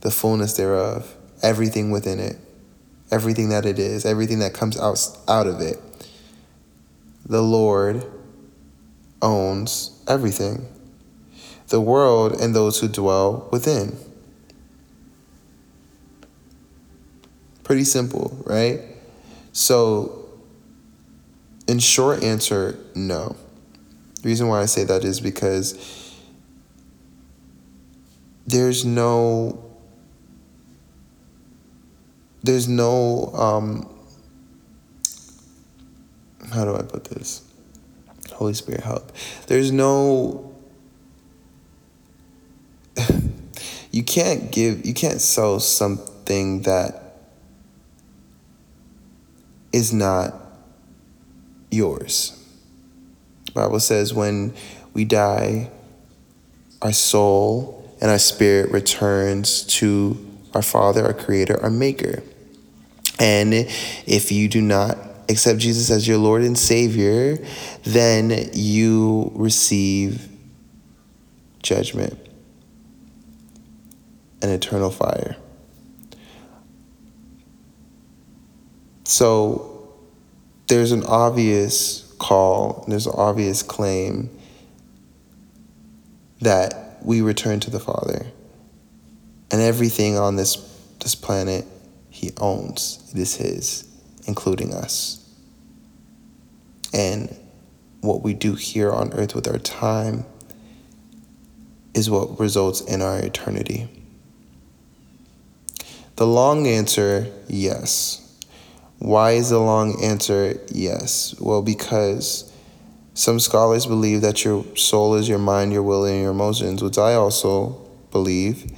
the fullness thereof, everything within it, everything that it is, everything that comes out, out of it. The Lord owns everything, the world and those who dwell within. Pretty simple, right? So, in short answer, no. The reason why I say that is because there's no there's no um how do I put this? Holy Spirit help. There's no you can't give you can't sell something that is not yours. The Bible says when we die, our soul and our spirit returns to our Father, our Creator, our Maker. And if you do not accept Jesus as your Lord and Savior, then you receive judgment and eternal fire. So there's an obvious call, there's an obvious claim that we return to the Father. And everything on this this planet he owns. It is his, including us. And what we do here on earth with our time is what results in our eternity. The long answer, yes. Why is the long answer yes? Well, because some scholars believe that your soul is your mind, your will, and your emotions, which I also believe.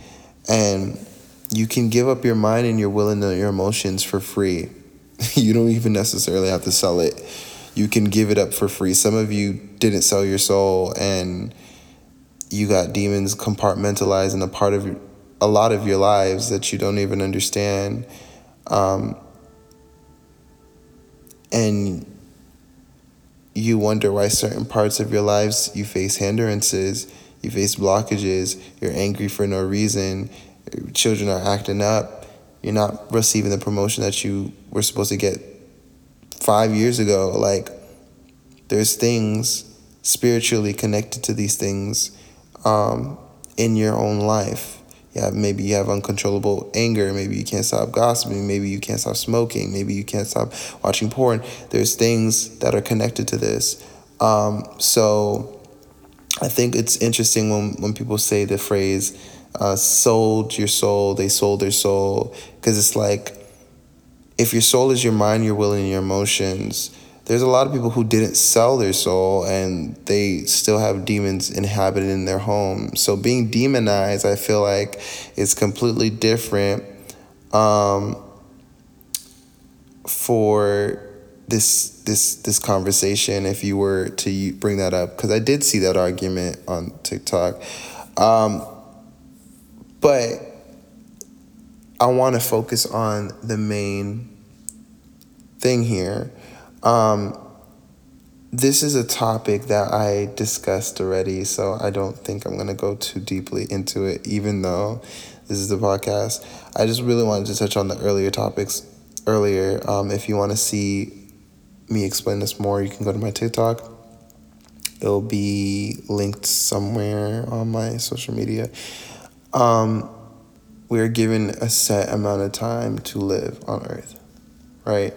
And you can give up your mind and your will and your emotions for free. you don't even necessarily have to sell it. You can give it up for free. Some of you didn't sell your soul and you got demons compartmentalized in a part of a lot of your lives that you don't even understand. Um, and you wonder why certain parts of your lives you face hindrances, you face blockages, you're angry for no reason, children are acting up, you're not receiving the promotion that you were supposed to get five years ago. Like, there's things spiritually connected to these things um, in your own life yeah, maybe you have uncontrollable anger. Maybe you can't stop gossiping. Maybe you can't stop smoking. Maybe you can't stop watching porn. There's things that are connected to this. Um, so I think it's interesting when, when people say the phrase, uh, sold your soul, they sold their soul. Because it's like, if your soul is your mind, your will, and your emotions, there's a lot of people who didn't sell their soul and they still have demons inhabited in their home. So being demonized, I feel like, is completely different um, for this this this conversation if you were to bring that up because I did see that argument on TikTok, um, but I want to focus on the main thing here. Um, this is a topic that I discussed already, so I don't think I'm going to go too deeply into it, even though this is the podcast. I just really wanted to touch on the earlier topics earlier. Um, if you want to see me explain this more, you can go to my TikTok. It'll be linked somewhere on my social media. Um, we're given a set amount of time to live on earth, right?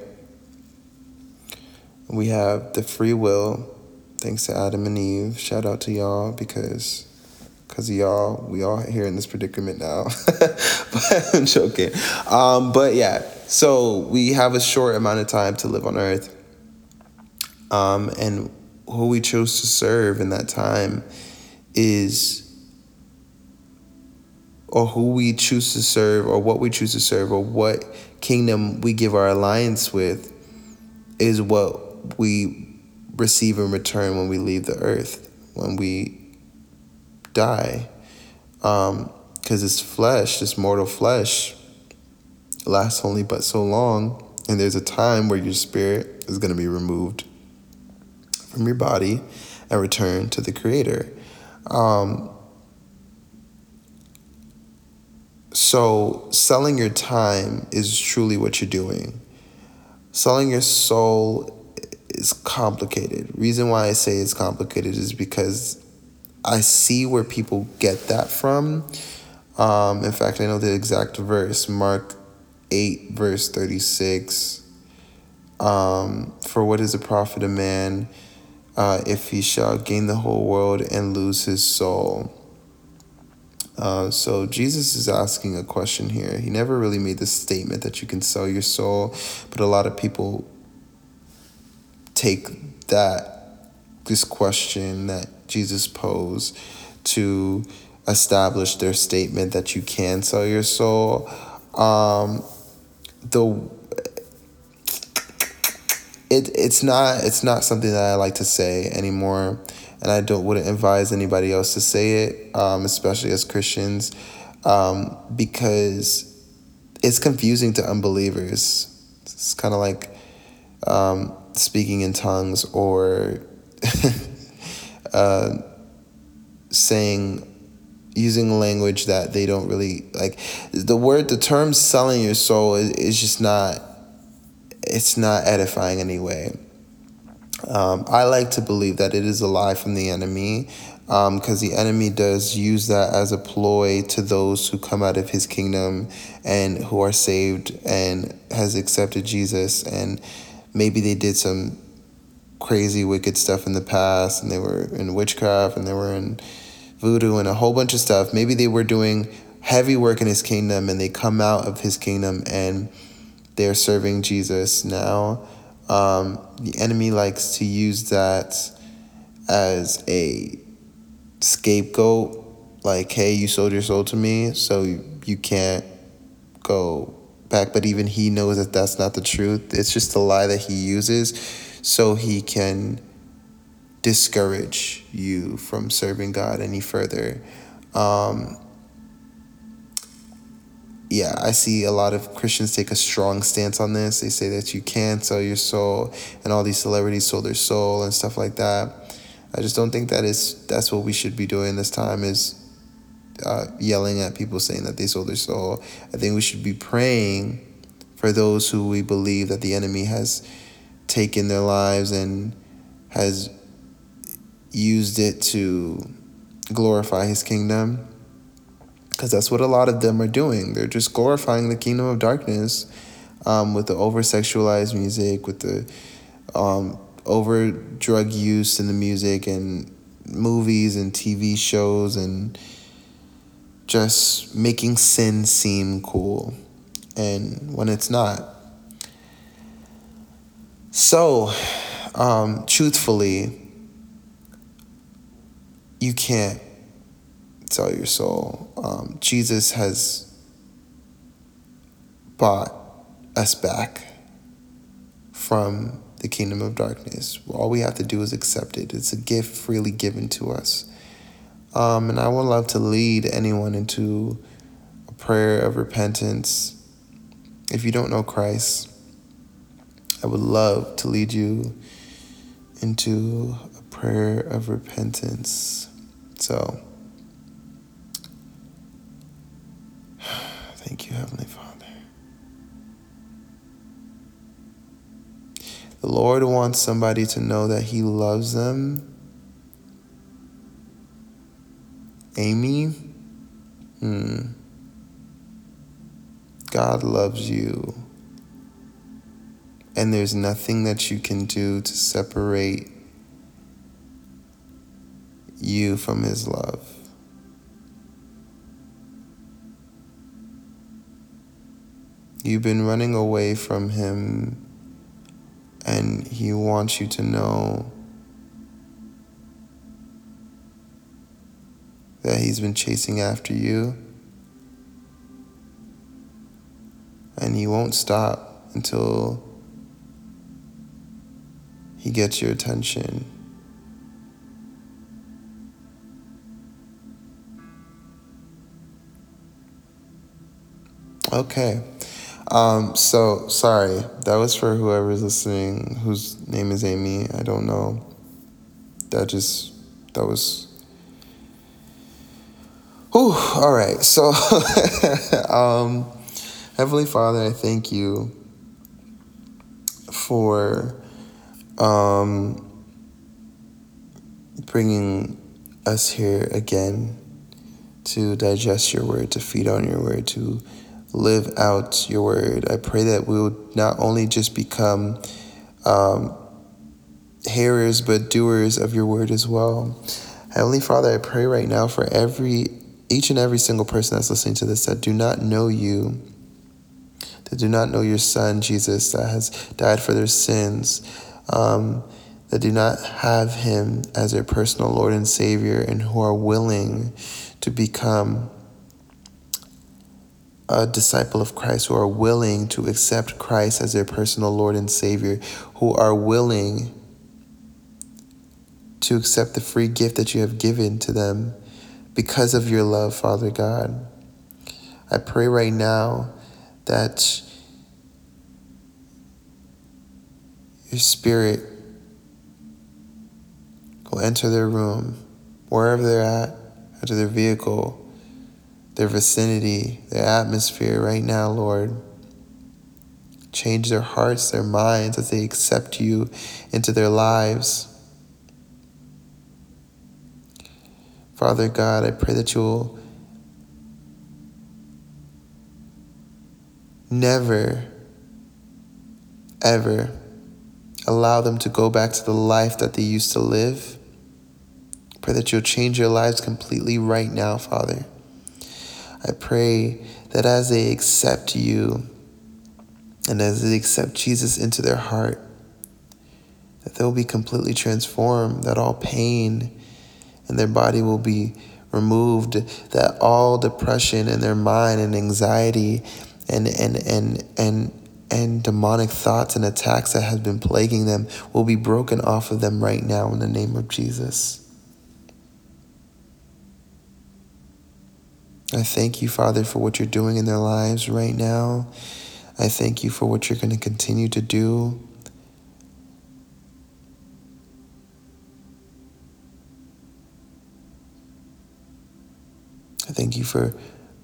We have the free will, thanks to Adam and Eve. Shout out to y'all because because y'all, we all here in this predicament now. but I'm joking. Um, but yeah, so we have a short amount of time to live on earth. Um, and who we chose to serve in that time is or who we choose to serve or what we choose to serve or what kingdom we give our alliance with is what we receive in return when we leave the earth, when we die. Because um, this flesh, this mortal flesh, lasts only but so long. And there's a time where your spirit is going to be removed from your body and return to the Creator. Um, So, selling your time is truly what you're doing. Selling your soul is complicated. Reason why I say it's complicated is because I see where people get that from. Um, in fact, I know the exact verse, Mark 8, verse 36. Um, For what is the profit of man uh, if he shall gain the whole world and lose his soul? Uh, so Jesus is asking a question here. He never really made the statement that you can sell your soul, but a lot of people take that this question that Jesus posed to establish their statement that you can sell your soul. Um, the it it's not it's not something that I like to say anymore and I don't wouldn't advise anybody else to say it, um, especially as Christians, um, because it's confusing to unbelievers. It's kind of like um, speaking in tongues or uh, saying using language that they don't really like the word the term selling your soul is, is just not it's not edifying anyway um, I like to believe that it is a lie from the enemy because um, the enemy does use that as a ploy to those who come out of his kingdom and who are saved and has accepted Jesus. And maybe they did some crazy wicked stuff in the past and they were in witchcraft and they were in voodoo and a whole bunch of stuff. Maybe they were doing heavy work in his kingdom and they come out of his kingdom and they're serving Jesus now um, the enemy likes to use that as a scapegoat, like, hey, you sold your soul to me, so you can't go back. But even he knows that that's not the truth. It's just a lie that he uses so he can discourage you from serving God any further. Um, yeah, I see a lot of Christians take a strong stance on this. They say that you can't sell your soul, and all these celebrities sold their soul and stuff like that. I just don't think that is that's what we should be doing this time is uh, yelling at people saying that they sold their soul. I think we should be praying for those who we believe that the enemy has taken their lives and has used it to glorify his kingdom because that's what a lot of them are doing. They're just glorifying the kingdom of darkness um, with the over sexualized music, with the um, over drug use in the music and movies and TV shows, and just making sin seem cool. And when it's not. So, um, truthfully, you can't sell your soul. Um, Jesus has bought us back from the kingdom of darkness. All we have to do is accept it. It's a gift freely given to us. Um, and I would love to lead anyone into a prayer of repentance. If you don't know Christ, I would love to lead you into a prayer of repentance. So, thank you, Heavenly Father. The Lord wants somebody to know that He loves them. Amy, hmm. God loves you. And there's nothing that you can do to separate you from His love. You've been running away from Him and He wants you to know that He's been chasing after you. And He won't stop until He gets your attention. Okay. Um, so sorry, that was for whoever's listening whose name is Amy. I don't know. That just that was. Whew, all right. So, um, Heavenly Father, I thank you for um, bringing us here again to digest your word, to feed on your word, to live out your word. I pray that we will not only just become um, hearers, but doers of your word as well. Heavenly Father, I pray right now for every each and every single person that's listening to this that do not know you, that do not know your Son Jesus, that has died for their sins, um, that do not have Him as their personal Lord and Savior, and who are willing to become a disciple of Christ, who are willing to accept Christ as their personal Lord and Savior, who are willing to accept the free gift that you have given to them because of your love, Father God. I pray right now that your spirit will enter their room, wherever they're at, enter their vehicle their vicinity, their atmosphere right now, Lord. Change their hearts, their minds as they accept you into their lives. Father God, I pray that you'll never, ever allow them to go back to the life that they used to live. Pray that you'll change their lives completely right now, Father. I pray that as they accept you and as they accept Jesus into their heart, that they'll be completely transformed, that all pain in their body will be removed, that all depression in their mind and anxiety and and and and and demonic thoughts and attacks that have been plaguing them will be broken off of them right now in the name of Jesus. I thank you, Father, for what you're doing in their lives right now. I thank you for what you're going to continue to do. I thank you for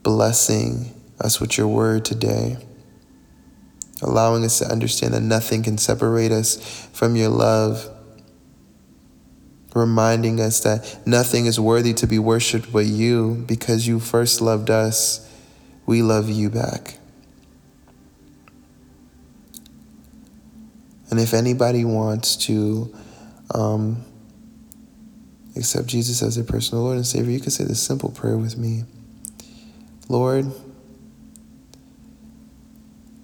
blessing us with your word today, allowing us to understand that nothing can separate us from your love reminding us that nothing is worthy to be worshiped but you because you first loved us. We love you back. And if anybody wants to um, accept Jesus as their personal Lord and Savior, you can say this simple prayer with me Lord,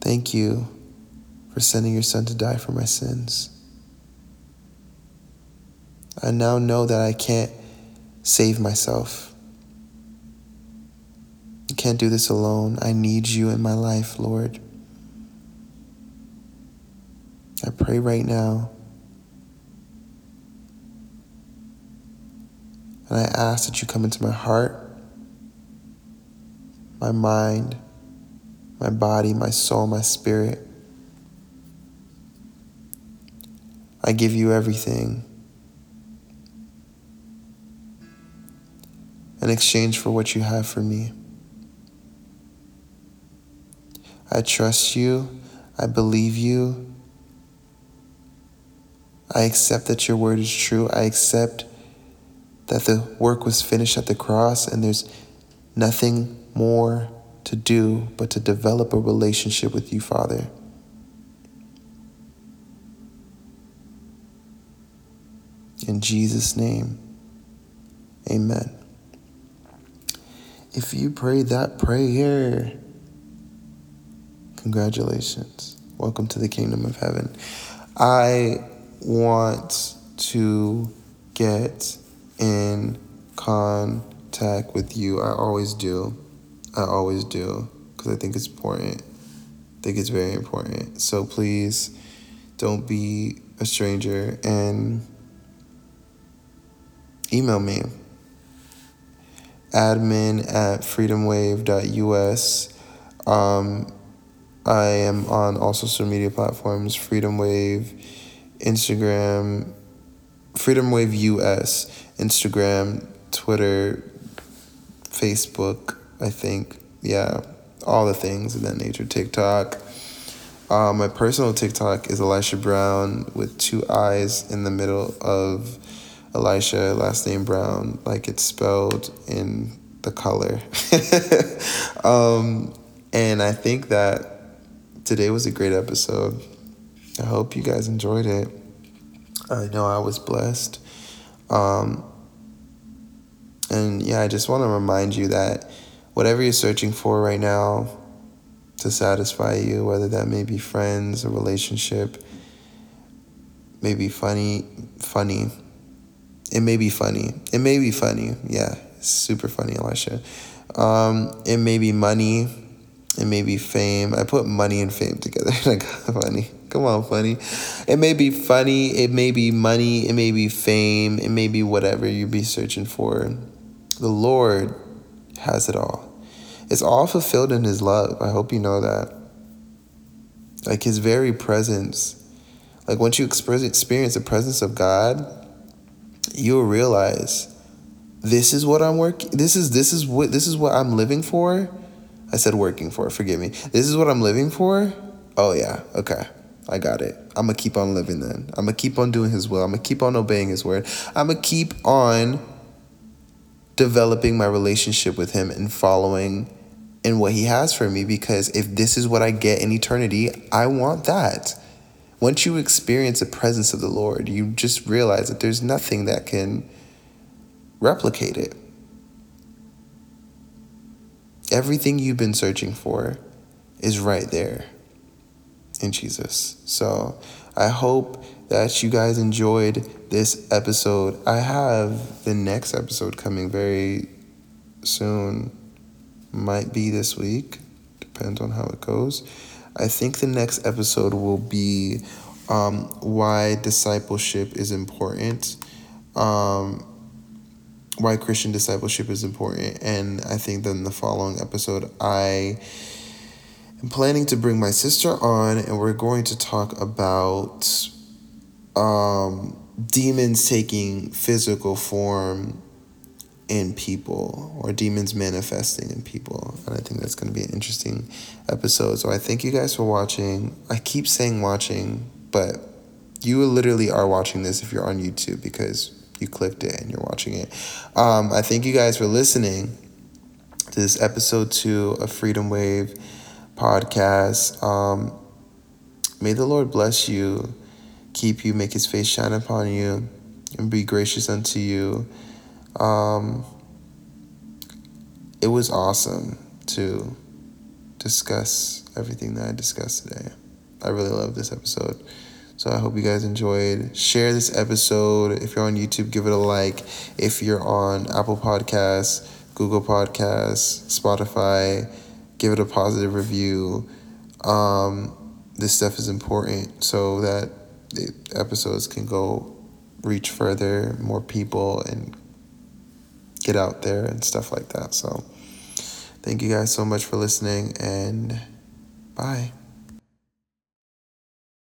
thank you for sending your Son to die for my sins. I now know that I can't save myself. I can't do this alone. I need you in my life, Lord. I pray right now. And I ask that you come into my heart, my mind, my body, my soul, my spirit. I give you everything in exchange for what you have for me. I trust you. I believe you. I accept that your word is true. I accept that the work was finished at the cross and there's nothing more to do but to develop a relationship with you, Father. In Jesus' name, amen. If you prayed that prayer, congratulations. Welcome to the kingdom of heaven. I want to get in contact with you. I always do. I always do because I think it's important. I think it's very important. So please don't be a stranger and email me admin at freedomwave.us. Um, I am on all social media platforms Freedom Wave, Instagram, Freedom Wave US, Instagram, Twitter, Facebook, I think. Yeah, all the things of that nature. TikTok. Uh, my personal TikTok is Elisha Brown with two eyes in the middle of Elisha, last name Brown, like it's spelled in the color. um, and I think that today was a great episode. I hope you guys enjoyed it. I know I was blessed. Um, and yeah, I just want to remind you that whatever you're searching for right now to satisfy you, whether that may be friends, a relationship, maybe funny, funny, it may be funny. It may be funny. Yeah, super funny, Elisha. Um, it may be money. It may be fame. I put money and fame together. like funny. Come on, funny. It may be funny. It may be money. It may be fame. It may be whatever you be searching for. The Lord has it all. It's all fulfilled in His love. I hope you know that. Like His very presence. Like once you experience the presence of God, you'll realize this is what I'm working this is this is what this is what I'm living for. I said working for, forgive me. This is what I'm living for? Oh yeah, okay. I got it. I'm gonna keep on living then. I'm gonna keep on doing his will. I'm gonna keep on obeying his word. I'm gonna keep on developing my relationship with him and following in what he has for me because if this is what I get in eternity, I want that. Once you experience the presence of the Lord, you just realize that there's nothing that can replicate it. Everything you've been searching for is right there in Jesus. So I hope that you guys enjoyed this episode. I have the next episode coming very soon. Might be this week, depends on how it goes. I think the next episode will be um, why discipleship is important, um, why Christian discipleship is important. And I think then the following episode, I am planning to bring my sister on, and we're going to talk about um, demons taking physical form in people or demons manifesting in people. And I think that's going to be an interesting episode. So I thank you guys for watching. I keep saying watching, but you literally are watching this if you're on YouTube because you clicked it and you're watching it. Um, I thank you guys for listening to this episode two of Freedom Wave podcast. Um, may the Lord bless you, keep you, make his face shine upon you, and be gracious unto you. Um, it was awesome to discuss everything that I discussed today. I really love this episode. So I hope you guys enjoyed. Share this episode. If you're on YouTube, give it a like. If you're on Apple Podcasts, Google Podcasts, Spotify, give it a positive review. Um, this stuff is important so that the episodes can go reach further, more people, and get out there and stuff like that. So, thank you guys so much for listening, and bye.